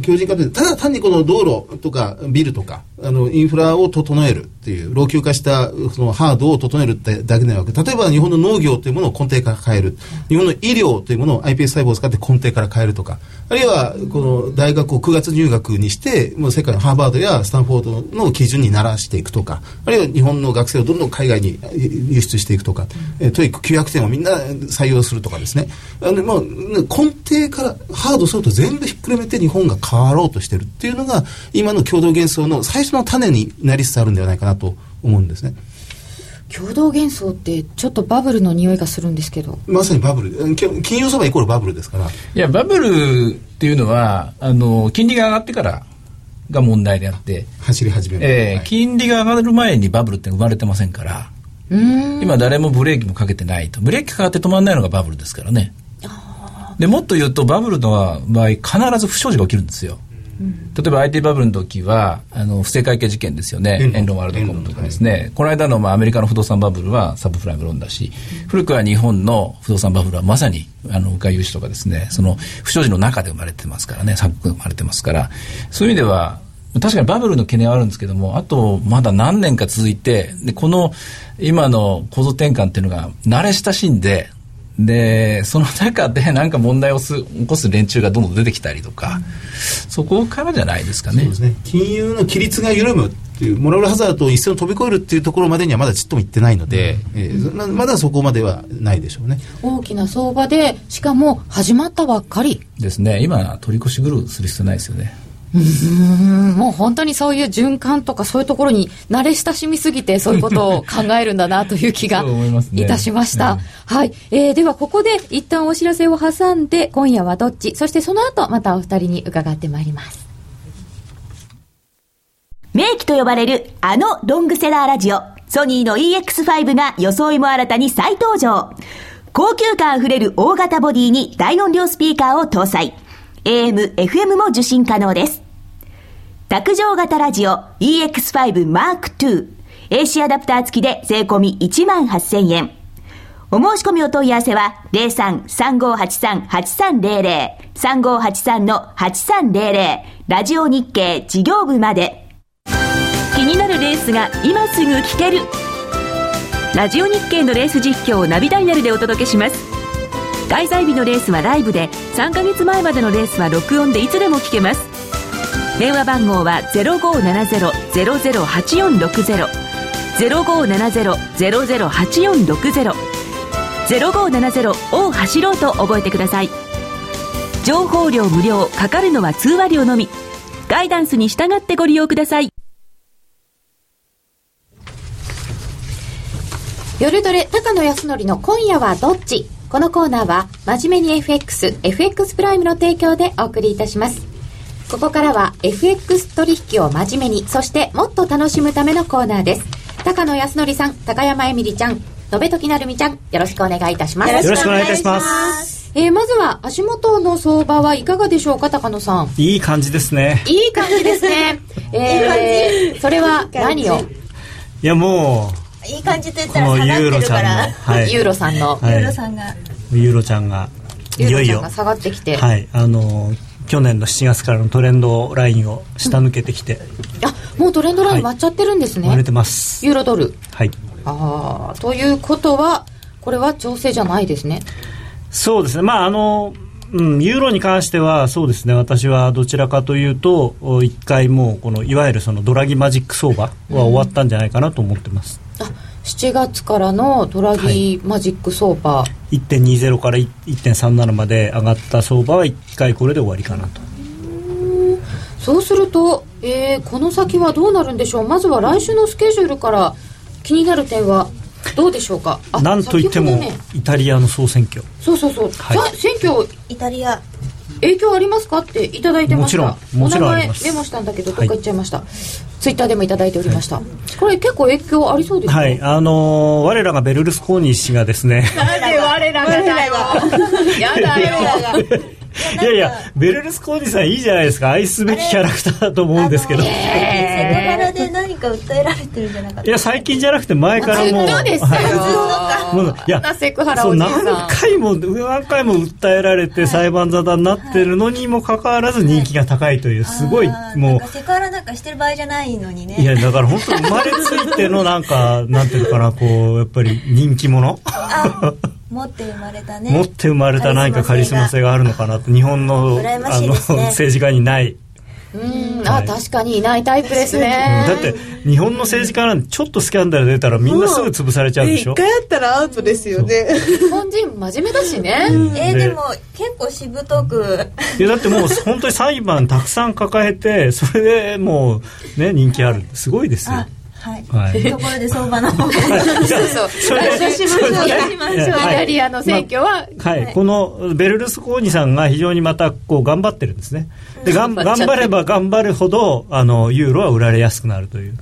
強靭化ってただ単にこの道路とかビルとかあのインフラを整えるっていう老朽化したそのハードを整えるってだけではなく例えば日本の農業というものを根底から変える。日本の医療というものを iPS 細胞を使って根底から変えるとかあるいはこの大学を9月入学にしてもう世界のハーバードやスタンフォードの基準にならしていくとかあるいは日本の学生をどんどん海外に輸出していくとか、えー、 TOEIC 900点をみんな採用するとかですね。あの、まあ、根底からハードすると全部ひっくるめて日本が変わろうとしてるっていうのが今の共同幻想の最初の種になりつつあるんではないかなと思うんですね。共同幻想ってちょっとバブルの匂いがするんですけど。まさにバブル。金融相場イコールバブルですから。いやバブルっていうのはあの金利が上がってからが問題であって走り始める、えー、はい、金利が上がる前にバブルって生まれてませんから今誰もブレーキもかけてないと。ブレーキかかって止まらないのがバブルですからねでもっと言うとバブルの場合必ず不祥事が起きるんですよ。例えば IT バブルの時はあの不正会計事件ですよね、エンロン。ワールドコムとかですね、はい、この間の、まあ、アメリカの不動産バブルはサブプライムローンだし、うん、古くは日本の不動産バブルはまさにあの外融資とかですね、その不祥事の中で生まれてますからね、昨生まれてますから、そういう意味では、確かにバブルの懸念はあるんですけども、あとまだ何年か続いて、でこの今の構造転換っていうのが慣れ親しんで、でその中で何か問題をす起こす連中がどんどん出てきたりとか、うん、そこからじゃないですかね。ね。金融の規律が緩むっていうモラルハザードを一線を飛び越えるっていうところまでにはまだちっとも行ってないので、うん、えー、まだそこまではないでしょうね。大きな相場でしかも始まったばっかり。ですね。今取り越しぐるする必要ないですよね。うんもう本当にそういう循環とかそういうところに慣れ親しみすぎてそういうことを考えるんだなという気が いたしました。ね、はい、えー、ではここで一旦お知らせを挟んで今夜はどっちそしてその後またお二人に伺ってまいります。名機と呼ばれるあのロングセラーラジオソニーの EX5 が装いも新たに再登場。高級感あふれる大型ボディに大音量スピーカーを搭載。AM、FM も受信可能です。卓上型ラジオ EX5 Mark II。AC アダプター付きで税込み1万8000円。お申し込みお問い合わせは03-3583-8300 3583-8300ラジオ日経事業部まで。気になるレースが今すぐ聞ける。ラジオ日経のレース実況をナビダイヤルでお届けします。開催日のレースはライブで3ヶ月前までのレースは録音でいつでも聞けます。電話番号は0570-008460 0570-008460 0570を走ろうと覚えてください。情報量無料かかるのは通話料のみ。ガイダンスに従ってご利用ください。夜トレ高野康則の今夜はどっち？このコーナーは真面目に FX、FX プライムの提供でお送りいたします。ここからは FX 取引を真面目に、そしてもっと楽しむためのコーナーです。高野康則さん、高山えみりちゃん、延時なるみちゃん、よろしくお願いいたします。よろしくお願いいたします。えー、まずは足元の相場はいかがでしょうか、高野さん。いい感じですね。いい感じですね。えー、それは何を？いやもいい感じと言っう、たら下がこのユーロってるからちゃんの、はい。ユーロさんの、はいユーロさんがユーロちゃんが、いよいよユーロちゃんが、下がってきて、はい、あの、去年の7月からのトレンドラインを下抜けてきて、あ、もうトレンドライン割っちゃってるんですね。割れてます。ユーロドル。はい。ああ、ということは、これは調整じゃないですね。そうですね。まあ、あの、うん、ユーロに関してはそうですね私はどちらかというとお一回もうこのいわゆるそのドラギマジック相場は終わったんじゃないかなと思ってます、あ、7月からのドラギマジック相場。1.20から1.37まで上がった相場は一回これで終わりかなと。そうすると、えーこの先はどうなるんでしょう？まずは来週のスケジュールから気になる点はどうでしょうか？あなんといっても先ほどね、イタリアの総選挙。そうそうそう。はい。さ選挙イタリア。影響ありますか？っていただいてました。もちろんもちろんあります。お名前メモしたんだけどどっか行っちゃいました、ツイッターでもいただいておりました、これ結構影響ありそうですかはい。あのー我らがベルルスコーニ氏がですね。なんで我らがだよ。やだよ いやいやベルルスコーニさんいいじゃないですか。愛すべきキャラクターだと思うんですけど、セクハラで何か訴えられてるんじゃなかったいや最近じゃなくて前からもうずっとです。よはい。もういやなセクハラそうおじいさん。何回も何回も訴えられて裁判沙汰になってるのにもかかわらず人気が高いというすごいもあーなんかセクハラなんかしてる場合じゃないのにね。ういやだから本当生まれついてのなんかなんていうのかなこうやっぱり人気者？あ持って生まれたね。持って生まれた何かカリスマ性があるのかなと日本のあの 政治家にない。うん。あ、はい。確かにいないタイプですうん。ねだって日本の政治家なんてちょっとスキャンダル出たらみんなすぐ潰されちゃうでしょ。一回やったらアウトですよね。日本人真面目だしね、でえーでも結構しぶとく。いやだってもう本当に裁判たくさん抱えてそれでもうね人気ある。ってすごいですよ。あはい、はい。ところで相場の方が。そうそう来週しましょうそれやりましょう。イはい。タリアの選挙は、はい、このベルルスコーニさんが非常にまたこう頑張ってるんですね。で頑張れば頑張るほどあのユーロは売られやすくなるという。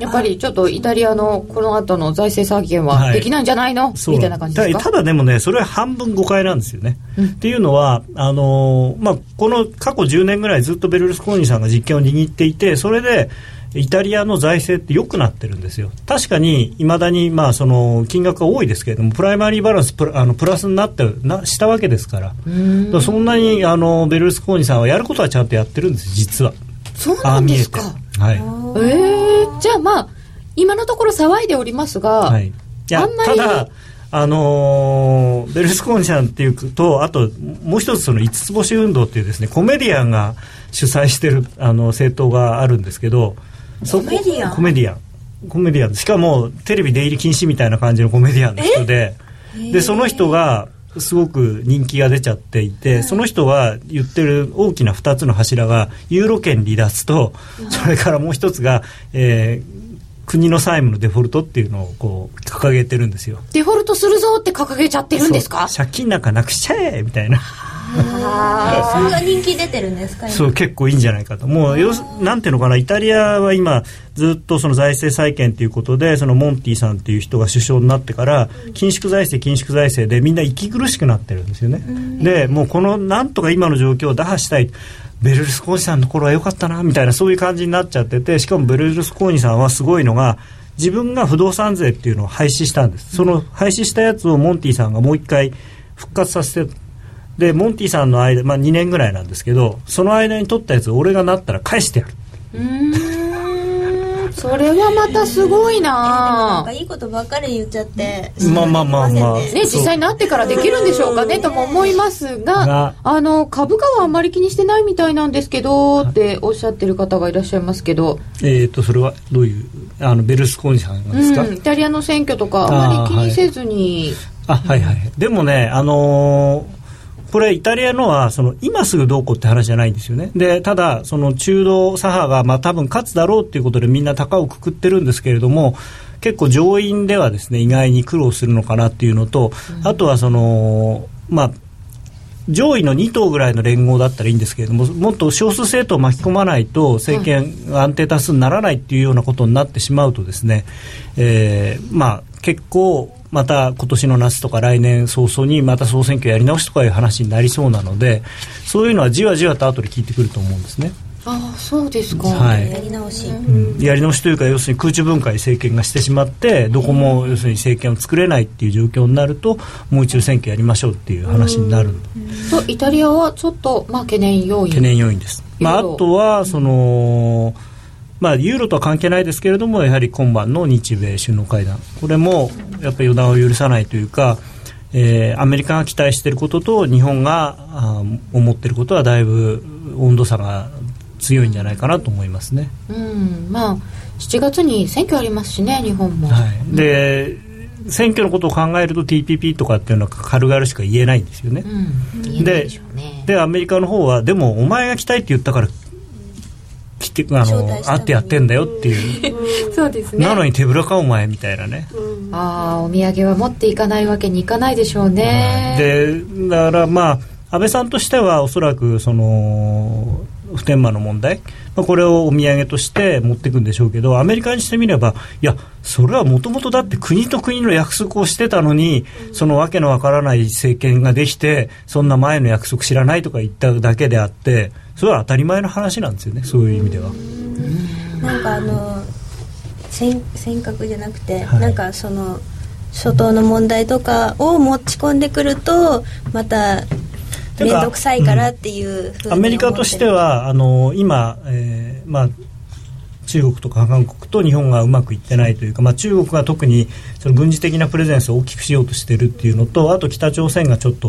やっぱりちょっとイタリアのこの後の財政再建ははい。できないんじゃないの、そう。みたいな感じですか？たただでもねそれは半分誤解なんですよね、っていうのはあのーまあ、この過去10年ぐらいずっとベルルスコーニさんが実権を握っていてそれでイタリアの財政って良くなってるんですよ。確かにいまだにまあその金額が多いですけれどもプライマリーバランスプラあのプラスになってなしたわけですから。だからそんなにあのベルルスコーニさんはやることはちゃんとやってるんです実は。そうなんですか。ああ見えて。はい。えー、じゃあまあ今のところ騒いでおりますが、はい、いやあんまりただあのーベルスコーニさんっていうとあともう一つその五つ星運動っていうですねコメディアンが主催してるあの政党があるんですけどコメディアン？コメディアン。コメディアン。しかもテレビ出入り禁止みたいな感じのコメディアンの人で。でその人がすごく人気が出ちゃっていて、その人が言ってる大きな2つの柱がユーロ圏離脱と、それからもう一つが、えー国の債務のデフォルトっていうのをこう掲げてるんですよ。デフォルトするぞって掲げちゃってるんですか？借金なんかなくしちゃえみたいな。それが人気出てるんですか今？そう結構いいんじゃないかと。もう要すなんていうのかなイタリアは今ずっとその財政再建ということでそのモンティさんっていう人が首相になってから緊縮財政緊縮財政でみんな息苦しくなってるんですよね。でもうこのなんとか今の状況を打破したい。ベルルスコーニさんの頃は良かったなみたいなそういう感じになっちゃっててしかもベルルスコーニさんはすごいのが自分が不動産税っていうのを廃止したんです。その廃止したやつをモンティさんがもう一回復活させてでモンティさんの間、まあ、2年ぐらいなんですけどその間に取ったやつを俺がなったら返してやる。うーん。それはまたすごいな。んなかいいことばっかり言っちゃって。まあまあまあまあ。ね。ね、実際になってからできるんでしょうかねとも思いますがが、あの、株価はあんまり気にしてないみたいなんですけど、っておっしゃってる方がいらっしゃいますけど、えっ、とそれはどういうあのベルルスコーニさんがですか、うん、イタリアの選挙とかあまり気にせずに、あはいはい。でもねあのーこれイタリアのはその今すぐどうこうって話じゃないんですよね。でただその中道左派がまあ多分勝つだろうっていうことでみんな高をくくってるんですけれども結構上院ではですね意外に苦労するのかなっていうのと、あとはそのまあ上位の2党ぐらいの連合だったらいいんですけれどももっと少数政党を巻き込まないと政権が安定多数にならないっていうようなことになってしまうとですね、えーまあ、結構また今年の夏とか来年早々にまた総選挙やり直しとかいう話になりそうなのでそういうのはじわじわと後で聞いてくると思うんですね。ああ、そうですか。はい。やり直し、うん。やり直しというか要するに空中分解政権がしてしまってどこも要するに政権を作れないっていう状況になるともう一度選挙やりましょうっていう話になると、イタリアはちょっと、まあ、懸念要因。懸念要因です、まあ、あとはその、まあ、ユーロとは関係ないですけれどもやはり今晩の日米首脳会談これもやっぱり予断を許さないというか、えーアメリカが期待していることと日本があー思っていることはだいぶ温度差が強いんじゃないかなと思いますね。うん、まあ、7月に選挙ありますしね、日本も。はい、で選挙のことを考えると TPP とかっていうのは軽々しか言えないんですよね。うん、でしょうね。でアメリカの方はでもお前が来たいって言ったから来てあの会ってやってんだよっていう、そうですね。なのに手ぶらかお前みたいなね、ああ、お土産は持っていかないわけにいかないでしょうね。でだからまあ安倍さんとしてはおそらくその普天間の問題、まあ、これをお土産として持っていくんでしょうけどアメリカにしてみればいやそれはもともとだって国と国の約束をしてたのにそのわけのわからない政権ができてそんな前の約束知らないとか言っただけであってそれは当たり前の話なんですよねそういう意味では。なんかあの尖尖閣じゃなくて、はいなんかその諸島の問題とかを持ち込んでくるとまた面倒くさいからっていうふうにアメリカとしてはあの今、えーまあ、中国とか韓国と日本がうまくいってないというか、まあ、中国が特にその軍事的なプレゼンスを大きくしようとしているっていうのとあと北朝鮮がちょっと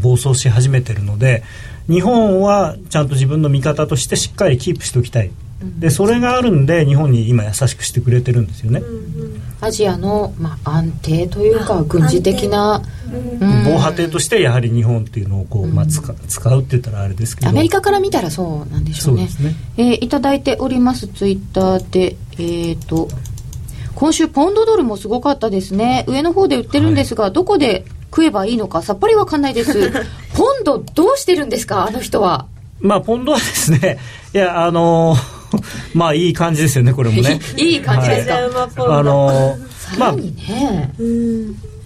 暴走し始めてるので日本はちゃんと自分の味方としてしっかりキープしておきたい。でそれがあるんで日本に今優しくしてくれてるんですよね、アジアの、まあ、安定というか、軍事的な、うん。防波堤としてやはり日本っていうのをこう、まあ、使使うって言ったらあれですけど。アメリカから見たらそうなんでしょね。そううですね。えーいただいております、ツイッターで、えっ、と、今週、ポンドドルもすごかったですね。上の方で売ってるんですが、どこで食えばいいのかさっぱりわかんないです。ポンドどうしてるんですかあの人は。まあポンドはですねいやあのー まあいい感じですよねこれもね。いい感じですか、じゃあのーまあね。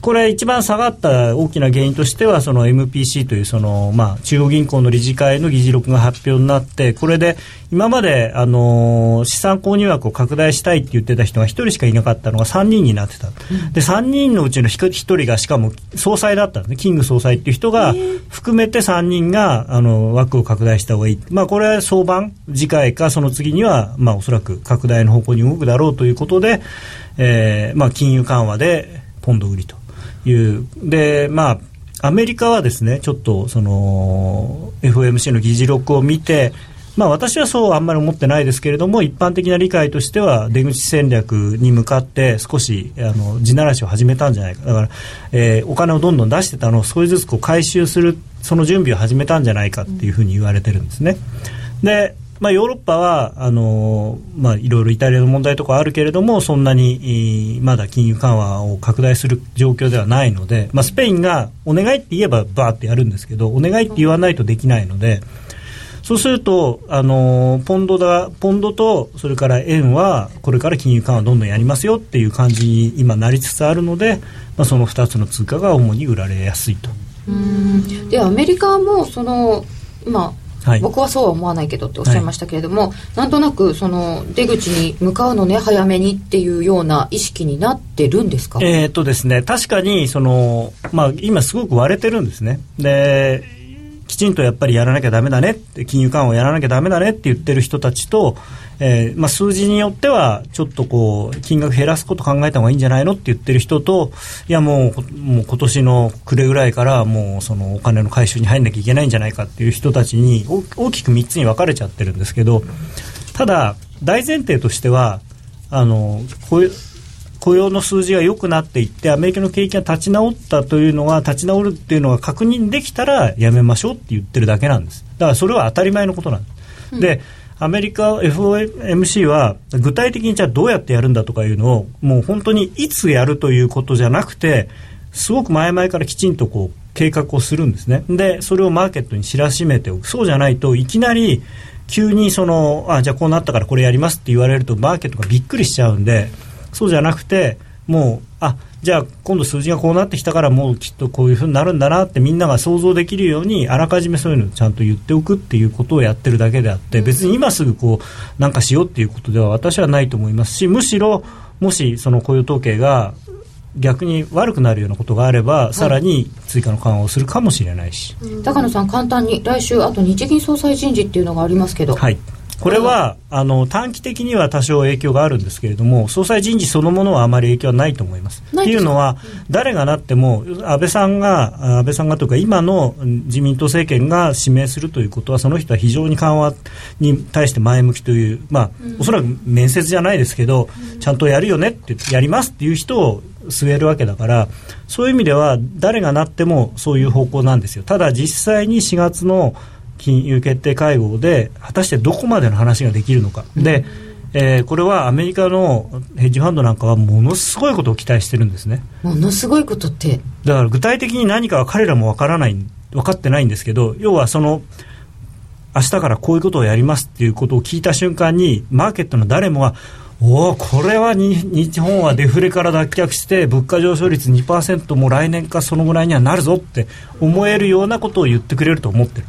これ一番下がった大きな原因としてはその MPC というその、まあ、中央銀行の理事会の議事録が発表になってこれで今まで、あのー資産購入枠を拡大したいって言ってた人が1人しかいなかったのが3人になってた、で3人のうちの 1, 人がしかも総裁だったんですね。キング総裁っていう人が含めて3人があの枠を拡大した方がいい、まあ、これは相番次回かその次には、まあ、おそらく拡大の方向に動くだろうということで、えーまあ、金融緩和でポンド売りという。でまあアメリカはですねちょっとその FOMC の議事録を見てまあ私はそうあんまり思ってないですけれども一般的な理解としては出口戦略に向かって少しあの地ならしを始めたんじゃないか。だから、えーお金をどんどん出してたのを少しずつこう回収するその準備を始めたんじゃないかっていうふうに言われてるんですね。でまあ、ヨーロッパはあの、まあ、いろいろイタリアの問題とかあるけれどもそんなにまだ金融緩和を拡大する状況ではないので、まあ、スペインがお願いって言えばバーってやるんですけどお願いって言わないとできないので。そうすると、あのポンドだポンドとそれから円はこれから金融緩和どんどんやりますよっていう感じに今なりつつあるので、まあ、その2つの通貨が主に売られやすいと。でアメリカもその今はい、僕はそうは思わないけどっておっしゃいましたけれども、はい、なんとなくその出口に向かうのね早めにっていうような意識になってるんですか？えー、っとですね確かにその、まあ、今すごく割れてるんですね。できちんとやっぱりやらなきゃだめだねって金融緩和をやらなきゃだめだねって言ってる人たちと、えーまあ、数字によってはちょっとこう金額減らすこと考えた方がいいんじゃないの？って言ってる人といやもうもう今年の暮れぐらいからもうそのお金の回収に入んなきゃいけないんじゃないかっていう人たちに大きく3つに分かれちゃってるんですけどただ大前提としてはあのこういう雇用の数字が良くなっていってアメリカの景気が立ち直ったというのが立ち直るっていうのが確認できたらやめましょうって言ってるだけなんです。だからそれは当たり前のことなんです、うん、でアメリカ FOMC は具体的にじゃあどうやってやるんだとかいうのをもう本当にいつやるということじゃなくてすごく前々からきちんとこう計画をするんですね。でそれをマーケットに知らしめておく。そうじゃないといきなり急にそのあじゃあこうなったからこれやりますって言われるとマーケットがびっくりしちゃうんでそうじゃなくてもうあじゃあ今度数字がこうなってきたからもうきっとこういうふうになるんだなってみんなが想像できるようにあらかじめそういうのをちゃんと言っておくっていうことをやってるだけであって別に今すぐこうなんかしようっていうことでは私はないと思います。しむしろもしその雇用統計が逆に悪くなるようなことがあれば、さらに追加の緩和をするかもしれないし、高野さん簡単に来週あと日銀総裁人事っていうのがありますけど。はいこれはあの短期的には多少影響があるんですけれども総裁人事そのものはあまり影響はないと思います。っていうのは、誰がなっても安倍さんが安倍さんがというか今の自民党政権が指名するということはその人は非常に緩和に対して前向きという、まあ、おそらく面接じゃないですけど、ちゃんとやるよねってやりますっていう人を据えるわけだからそういう意味では誰がなってもそういう方向なんですよ。ただ実際に4月の金融決定会合で果たしてどこまでの話ができるのか、で、えー、これはアメリカのヘッジファンドなんかはものすごいことを期待してるんですね。ものすごいことって。だから具体的に何かは彼らも分からない分かってないんですけど要はその明日からこういうことをやりますっていうことを聞いた瞬間にマーケットの誰もがおおこれは日本はデフレから脱却して物価上昇率2%も来年かそのぐらいにはなるぞって思えるようなことを言ってくれると思ってる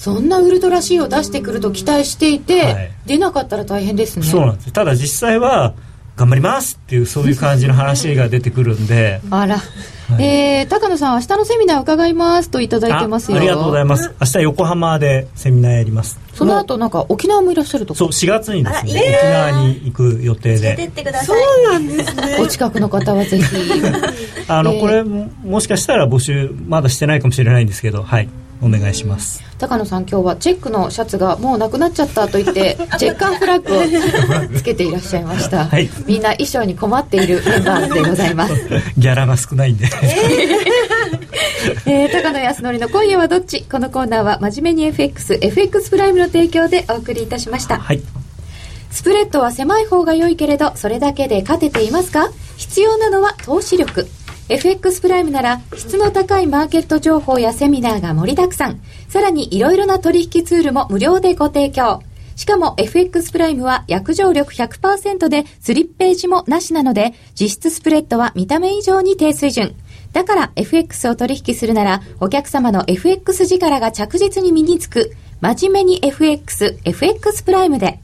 そんなウルトラ C を出してくると期待していて、はい、出なかったら大変ですね。そうなんです。ただ実際は頑張りますっていうそういう感じの話が出てくるんで。あら、はい、えー、高野さん明日のセミナー伺いますといただいてますよ。ありがとうございます。明日横浜でセミナーやります。その後なんか沖縄もいらっしゃるとそう4月にですね沖縄に行く予定で。そうなんですね。お近くの方はぜひ。あの、えー、これもしかしたら募集まだしてないかもしれないんですけどはいお願いします。高野さん今日はチェックのシャツがもうなくなっちゃったと言って チェッカーフラッグをつけていらっしゃいました、はい、みんな衣装に困っているメンバーでございます。ギャラが少ないんで。えー、高野康則の今夜はどっち？このコーナーは真面目に FXFX プライムの提供でお送りいたしました、はい、スプレッドは狭い方が良いけれどそれだけで勝てていますか？必要なのは投資力 FX プライムなら質の高いマーケット情報やセミナーが盛りだくさん。さらにいろいろな取引ツールも無料でご提供。しかも FX プライムは約定力100%でスリッページもなしなので実質スプレッドは見た目以上に低水準。だから FX を取引するならお客様の FX 力が着実に身につく真面目に FX、FX プライムで。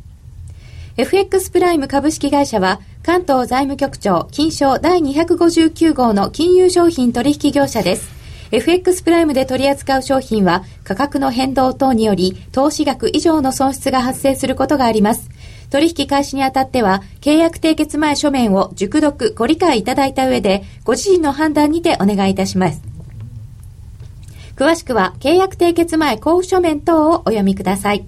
FX プライム株式会社は関東財務局長金賞第259号の金融商品取引業者です。FX プライムで取り扱う商品は価格の変動等により投資額以上の損失が発生することがあります。取引開始にあたっては契約締結前書面を熟読ご理解いただいた上でご自身の判断にてお願いいたします。詳しくは契約締結前交付書面等をお読みください。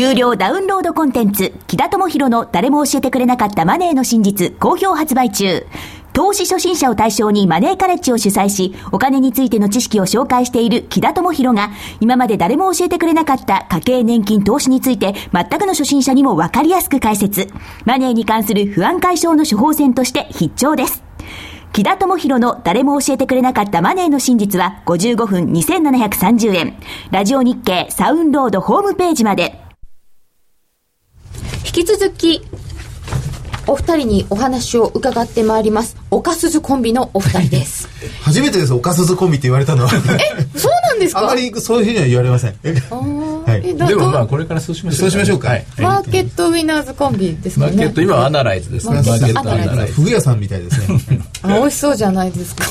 有料ダウンロードコンテンツ、木田智博の誰も教えてくれなかったマネーの真実、好評発売中。投資初心者を対象にマネーカレッジを主催し、お金についての知識を紹介している木田智博が、今まで誰も教えてくれなかった家計年金投資について、全くの初心者にもわかりやすく解説。マネーに関する不安解消の処方箋として必聴です。木田智博の誰も教えてくれなかったマネーの真実は55分2730円。ラジオ日経サウンロードホームページまで。引き続き、お二人にお話を伺ってまいります。岡鈴コンビのお二人です。初めてです、おかすずコンビって言われたのは。え、そうなんですか？あまりそういうふうには言われません。はいでもまあどこれからそうしましょうそうしましょうかはいマーケットウィナーズコンビですかね。マーケット今はアナライズですねマーケットマーケットアナライズフグ屋さんみたいですね。あ美味しそうじゃないですか。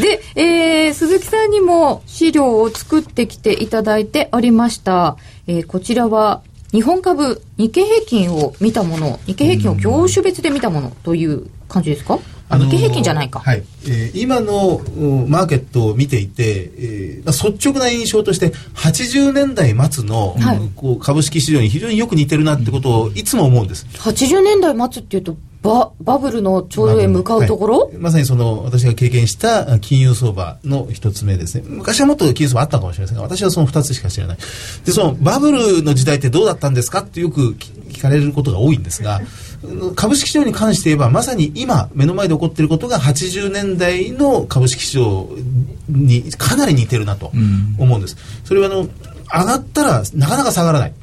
で、えー、鈴木さんにも資料を作ってきていただいておりました。えー、こちらは日本株、日経平均を見たもの、日経平均を業種別で見たものという感じですか、あ日経平均じゃないか。はい。えー今のうんマーケットを見ていて、えーまあ率直な印象として、80年代末の、はいうんこう株式市場に非常によく似てるなってことをいつも思うんです。80年代末っていうと、ババブルのちょうどへ向かうところ、はい。まさにその私が経験した金融相場の一つ目ですね。昔はもっと金融相場あったかもしれませんが私はその二つしか知らない。でそのバブルの時代ってどうだったんですかってよく聞かれることが多いんですが株式市場に関して言えばまさに今目の前で起こっていることが80年代の株式市場にかなり似てるなと思うんです、それはあの上がったらなかなか下がらない。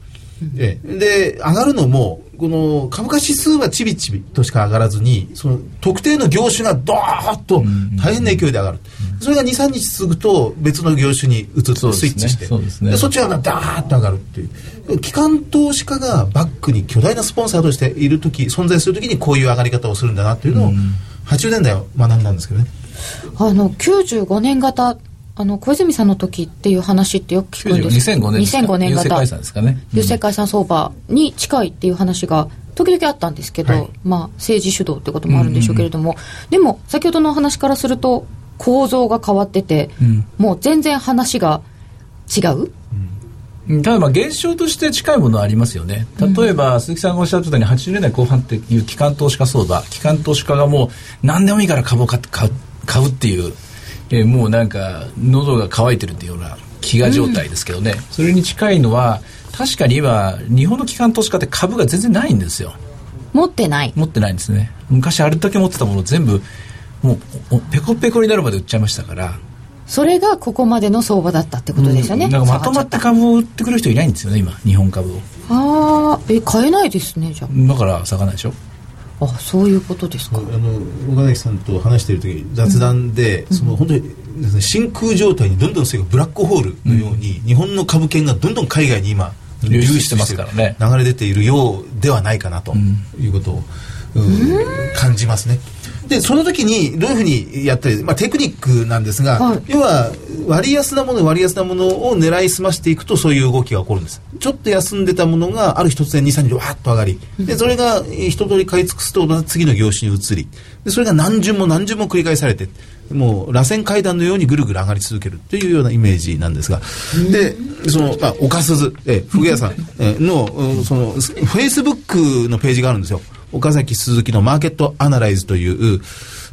ええ、で上がるのもこの株価指数はちびちびとしか上がらずにその特定の業種がドーッと大変な勢いで上がる、それが23日続くと別の業種に移ってスイッチしてそうですね。そっちがダーッと上がるっていう。機関投資家がバックに巨大なスポンサーとしている時存在する時にこういう上がり方をするんだなっていうのを80年代は学んだんですけどね。あの、95年型、あの、小泉さんの時っていう話ってよく聞くんです2005年ですか？2005年型。郵政解散ですかね。郵政解散相場に近いっていう話が時々あったんですけど、はい。まあ、政治主導ってこともあるんでしょうけれども、でも、先ほどのお話からすると、構造が変わってて、ん。もう全然話が違う？うん。ただまあ現象として近いものはありますよね。例えば鈴木さんがおっしゃったように80年代後半っていう機関投資家相場。機関投資家がもう何でもいいから株を買買うっていう、えーもうなんか喉が渇いてるっていうような飢餓状態ですけどね、それに近いのは確かに今日本の機関投資家って株が全然ないんですよ。持ってない。持ってないんですね。昔あれだけ持ってたもの全部もうおペコペコになるまで売っちゃいましたから。それがここまでの相場だったってことですよね。なんかまとまって株を売ってくる人いないんですよね今日本株を。ああ、え、買えないですね、じゃだから下がらないでしょあ。あ、そういうことですか。あの岡崎さんと話している時雑談で、その本当に真空状態にどんどんそれがブラックホールのように、日本の株券がどんどん海外に今流出してますからね流れ出ているようではないかなということを、うん感じますね。でその時にどういうふうにやったり、まあ、テクニックなんですが、はい。要は割安なもの割安なものを狙いすましていくとそういう動きが起こるんです。ちょっと休んでたものがある日突然23日でわーっと上がりでそれがえー一通り買い尽くすと次の業種に移りでそれが何巡も何巡も繰り返されてもう螺旋階段のようにぐるぐる上がり続けるというようなイメージなんですがでその、まあ、岡鈴、えー、フグ屋さんえーのうんそのフェイスブックのページがあるんですよ岡崎鈴木のマーケットアナライズという、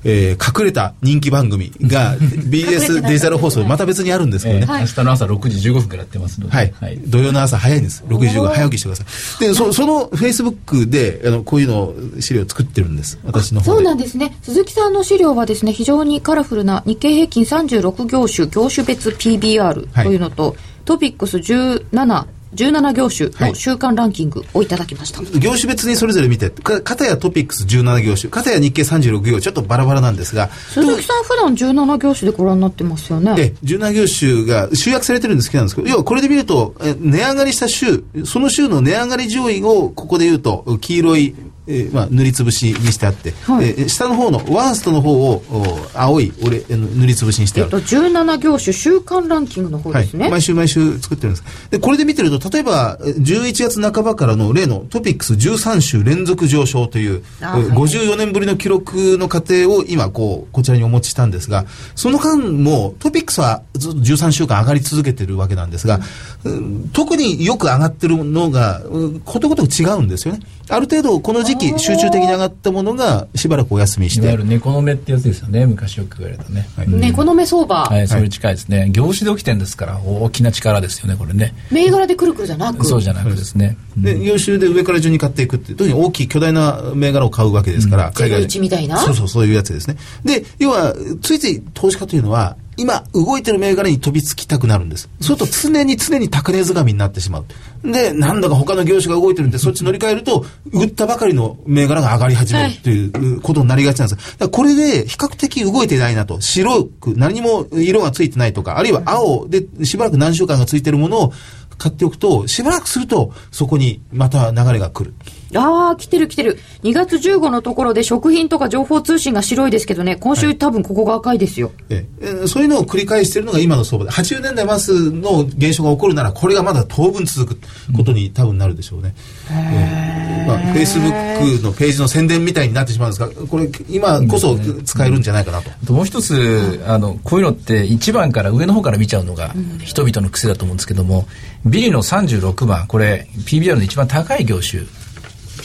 えー隠れた人気番組が BS デジタル放送でまた別にあるんですけどね、えー明日の朝6時15分からやってますので、はい、土曜の朝早いんです。6時15分早起きしてください。でそそのフェイスブックであのこういうのを資料を作ってるんです。私の方で。そうなんですね。鈴木さんの資料はですね、非常にカラフルな日経平均36業種、業種別 PBR はい。というのと、トピックス17、17業種の週間ランキングをいただきました。業種別にそれぞれ見てか片やトピックス17業種片や日経36業種ちょっとバラバラなんですが鈴木さん普段17業種でご覧になってますよね。え17業種が集約されてるんですけど要はこれで見るとえ値上がりした週その週の値上がり上位をここで言うと黄色いえーまあ、塗りつぶしにしてあって、はいえー下の方のワーストの方をお青い俺塗りつぶしにしてあるえっと、17業種週間ランキングの方ですね。はい、毎週毎週作ってるんです。で、これで見てると、例えば、え11月半ばからの例のトピックス13週連続上昇という、はい54年ぶりの記録の過程を今、こう、こちらにお持ちしたんですが、その間も、トピックスはずっと13週間上がり続けてるわけなんですが、うん特によく上がってるのが、うんことごとく違うんですよね。ある程度、この時期、集中的に上がったものが、しばらくお休みして。いわゆる、猫の目ってやつですよね。昔よく言われたね、猫の目相場、はい、それに近いですね、業種で起きてるんですから大きな力ですよねこれね。銘柄でくるくるじゃなく。そうじゃなくですね、で、業種で上から順に買っていくって、特に大きい巨大な銘柄を買うわけですから、海外で01みたいな。そうそう、そういうやつですね。で、要は、ついつい投資家というのは、今、動いてる銘柄に飛びつきたくなるんです。そうすると、常に常に高値掴みになってしまう。で、なんだか他の業種が動いてるんで、そっち乗り換えると、売ったばかりの銘柄が上がり始めるっていうことになりがちなんです。だからこれで、比較的動いてないなと、白く、何にも色がついてないとか、あるいは青で、しばらく何週間がついてるものを、買っておくと、しばらくすると、そこにまた流れが来る。ああ、来てる来てる。2月15のところで食品とか情報通信が白いですけどね、今週多分ここが赤いですよ。ええ。ーそういうのを繰り返しているのが今の相場で、80年代末の現象が起こるなら、これがまだ当分続くことに多分なるでしょうね。ええ。まあ、Facebook のページの宣伝みたいになってしまうんですが、これ、今こそ使えるんじゃないかなと。あともう一つ、あのこういうのって1番から上の方から見ちゃうのが人々の癖だと思うんですけども、ビリの36番これ PBR の一番高い業種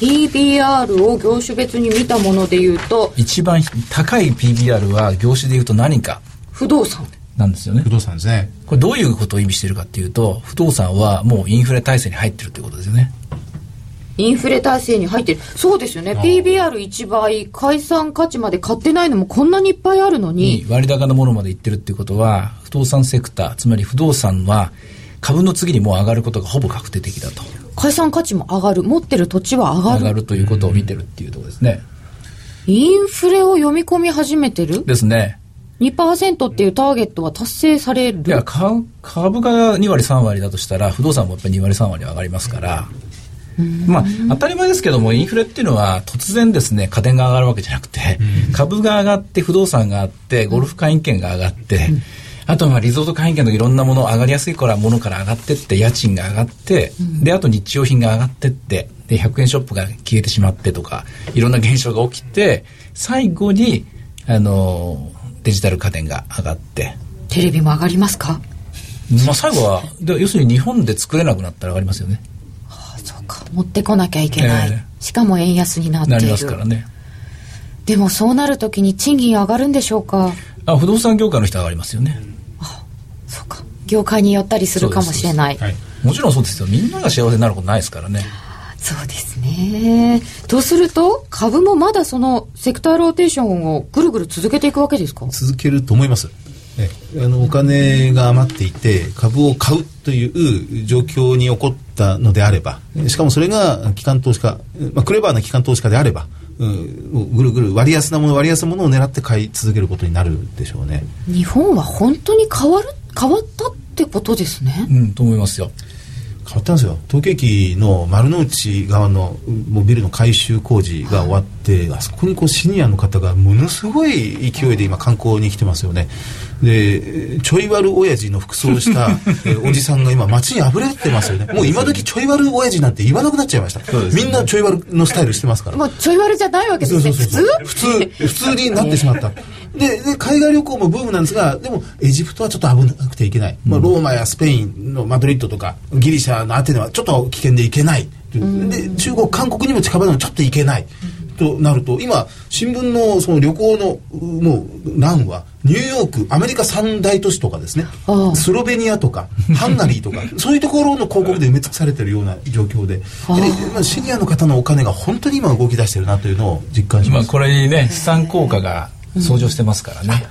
PBR を業種別に見たもので言うと、一番高い PBR は業種で言うと何か不動産。なんですよね不動産ですね。これどういうことを意味しているかっていうと不動産はもうインフレ体制に入ってるということですよねインフレ体制に入ってる。そうですよね。PBR1 倍、解散価値まで買ってないのもこんなにいっぱいあるのにに、割高なものまでいってるっていうことは不動産セクターつまり不動産は株の次にもう上がることがほぼ確定的だと解散価値も上がる。持ってる土地は上がる。上がるということを見てるっていうところですねインフレを読み込み始めてるですね ?2% っていうターゲットは達成されるいやか株が2割3割だとしたら不動産もやっぱり2割3割上がりますからまあ当たり前ですけどもインフレっていうのは突然ですね家電が上がるわけじゃなくて株が上がって不動産があってゴルフ会員権が上がってあとはまあリゾート会員権のいろんなもの上がりやすいからものから上がってって家賃が上がってであと日用品が上がってってで100円ショップが消えてしまってとかいろんな現象が起きて最後にあのデジタル家電が上がってテレビも上がりますか？まあ、最後はで要するに日本で作れなくなったら上がりますよねあそうか。持ってこなきゃいけない。えしかも円安になっている。なりますからねでもそうなるときに賃金上がるんでしょうか？あ不動産業界の人は上がりますよね。業界によったりするかもしれない。はい。もちろんそうですよみんなが幸せになることないですからねそうですね。とすると、株もまだそのセクターローテーションをぐるぐる続けていくわけですか？続けると思います。えあのお金が余っていて株を買うという状況に起こったのであればしかもそれが機関投資家、まあ、クレバーな機関投資家であれば、うん、ぐるぐる割安なもの割安なものを狙って買い続けることになるでしょうね日本は本当に変わる、変わったってことですね。うんと思いますよ変わったんですよ東京駅の丸の内側のもうビルの改修工事が終わって、あそこにこうシニアの方がものすごい勢いで今観光に来てますよね。でちょい悪親父の服装をした えおじさんが今街にあふれてますよね。もう今時ちょい悪親父なんて言わなくなっちゃいました、みんなちょい悪のスタイルしてますから。もうちょい悪じゃないわけですね。普通普通普通になってしまった。でで海外旅行もブームなんですがでもエジプトはちょっと危なくていけない、まあ、ローマやスペインのマドリッドとかギリシャのアテネはちょっと危険でいけない。で中国韓国にも近場でもちょっといけないとなると今新聞のその旅行のうもう欄はニューヨークアメリカ三大都市とかですね。ああ。スロベニアとかハンガリーとか そういうところの広告で埋め尽くされてるような状況で。でまあシニアの方のお金が本当に今動き出してるなというのを実感します。今これにね資産効果が相乗してますからね、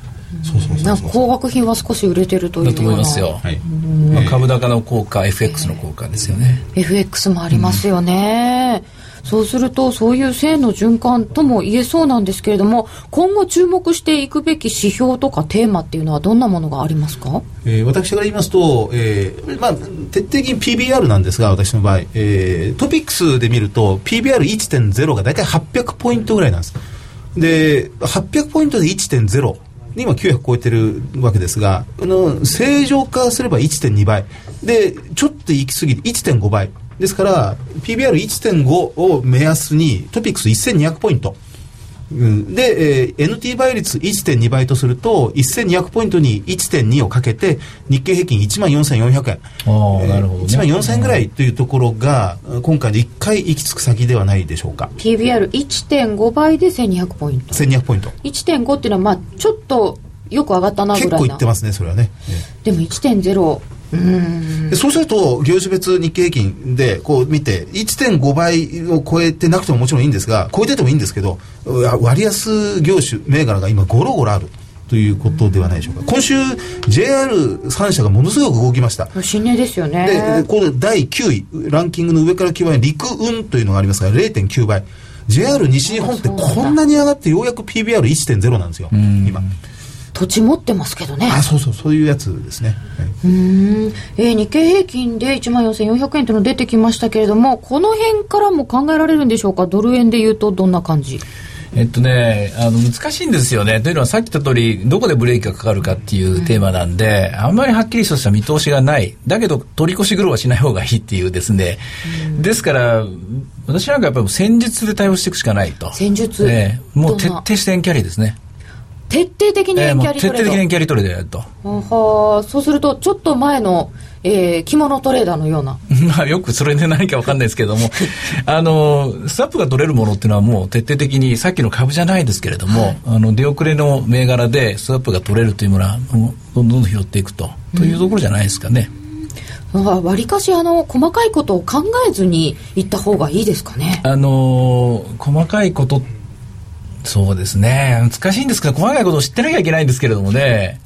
そうそうそうなんか高額品は少し売れてるというだと思いますよ、はい。まあ、株高の効果 FX の効果ですよね、FX もありますよね、そうするとそういう正の循環とも言えそうなんですけれども今後注目していくべき指標とかテーマっていうのはどんなものがありますか、えー、私から言いますと、えーまあ、徹底的に PBR なんですが私の場合、えー、トピックスで見ると PBR1.0 が大体800ポイントぐらいなんです。で800ポイントで1.0今900超えてるわけですがあの正常化すれば1.2倍。でちょっと行き過ぎて1.5倍。ですから PBR1.5 を目安にトピックス1200ポイント。で、えー、NT 倍率1.2倍とすると1200ポイントに1.2をかけて日経平均1万4400円あ、なるほど、ね、1万4000円ぐらいというところが今回で1回行き着く先ではないでしょうか。PBR1.5 倍で1200ポイント。1200ポイント。1.5っていうのはまあちょっとよく上がったなぐらいな。結構いってますねそれはね。でも1.0でそうすると業種別日経平均でこう見て1.5倍を超えてなくてももちろんいいんですが超えててもいいんですけど割安業種銘柄が今ゴロゴロある。ということではないでしょうか。今週 JR3 社がものすごく動きました。新値ですよね。でこれ第9位ランキングの上から9番陸運というのがありますが0.9倍。JR 西日本ってこんなに上がってようやく PBR1.0 なんですよ。今土地持ってますけどねあそうそうそういうやつですね、はい、うんえー、日経平均で1万4400円というの出てきましたけれどもこの辺からも考えられるんでしょうか？ドル円でいうとどんな感じ？えっとね、あの難しいんですよね。というのはさっき言った通り、どこでブレーキがかかるかっていうテーマなんで、うん、あんまりはっきりとした見通しがない。だけど、取り越し苦労はしない方がいいっていうですね。うん、ですから、私なんかやっぱり戦術で対応していくしかないと。戦術、ね、もう徹底してエンキャリーですね。徹底的にキャリトレード、えー、徹底的にキャリトレードやると。はそうするとちょっと前の、えー、着物トレーダーのような。まあよくそれで何か分かんないですけれども。あのスタップが取れるものっていうのはもう徹底的にさっきの株じゃないですけれども、はい、あの出遅れの銘柄でスタップが取れるというものはどんどん拾っていくと、というところじゃないですかね。わりかしあの細かいことを考えずにいった方がいいですかね。あの細かいことってそうですね。難しいんですけど細かいことを知ってなきゃいけないんですけれどもね。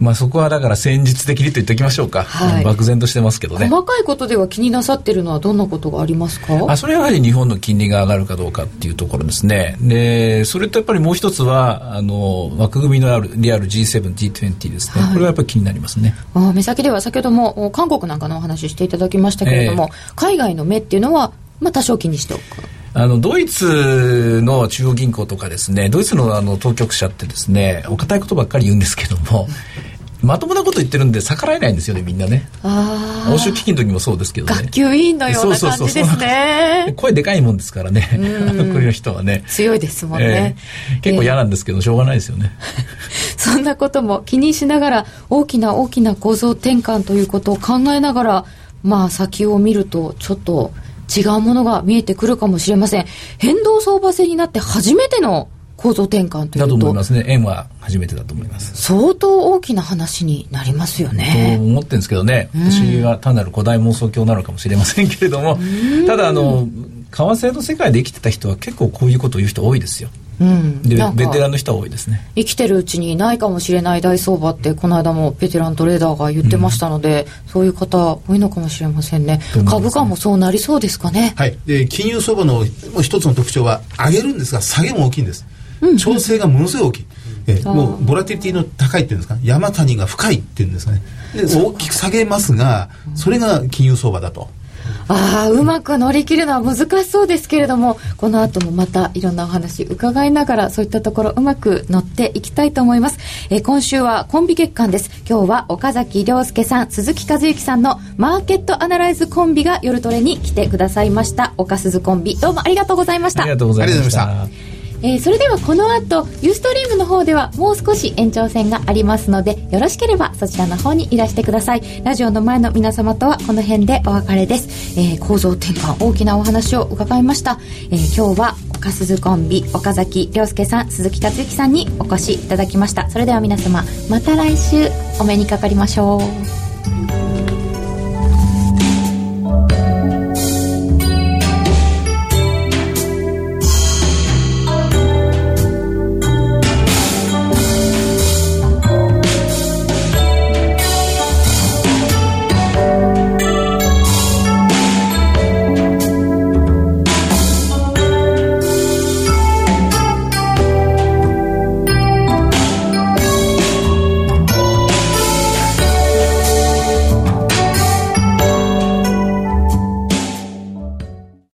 まあそこはだから戦術的にと言っておきましょうか、はい、漠然としてますけどね。細かいことでは気になさってるのはどんなことがありますか？あそれはやはり日本の金利が上がるかどうかっていうところですね。でそれとやっぱりもう一つはあの枠組みのあるリアル G7G20 ですね、はい、これはやっぱり気になりますね。あ目先では先ほども韓国なんかのお話していただきましたけれども、えー、海外の目っていうのはまあ多少気にしておくあのドイツの中央銀行とかですねドイツのあの当局者ってですねお堅いことばっかり言うんですけども、まともなこと言ってるんで逆らえないんですよねみんなね。欧州危機の時もそうですけどね。学級委員のような感じですね。声でかいもんですからね国の人はね。強いですもんね、えー、結構嫌なんですけど、しょうがないですよね。そんなことも気にしながら大きな大きな構造転換ということを考えながらまあ先を見るとちょっと違うものが見えてくるかもしれません。変動相場制になって初めての構造転換というと。だと思いますね。円は初めてだと思います。相当大きな話になりますよね。と思ってるんですけどね、私は単なる古代妄想郷なのかもしれませんけれども。ただあの為替の世界で生きてた人は結構こういうことを言う人多いですようん、でベテランの人は多いですね。生きてるうちにないかもしれない大相場ってこの間もベテラントレーダーが言ってましたので、うん、そういう方多いのかもしれませんね、ね、株価もそうなりそうですかね。はい。で金融相場の一つの特徴は上げるんですが下げも大きいんです、うん、調整がものすごい大きい、えもうボラティリティの高いっていうんですか？山谷が深いっていうんですかね。で大きく下げますがそれが金融相場だとああうまく乗り切るのは難しそうですけれどもこの後もまたいろんなお話伺いながらそういったところうまく乗っていきたいと思います、えー、今週はコンビ月間です。今日は岡崎亮介さん鈴木和之さんのマーケットアナライズコンビが夜トレに来てくださいました。岡鈴コンビどうもありがとうございました。ありがとうございましたえー、それではこの後ユーストリームの方ではもう少し延長戦がありますのでよろしければそちらの方にいらしてください。ラジオの前の皆様とはこの辺でお別れです、えー、構造転換大きなお話を伺いました、えー、今日は岡鈴コンビ岡崎亮介さん鈴木達之さんにお越しいただきました。それでは皆様また来週お目にかかりましょう。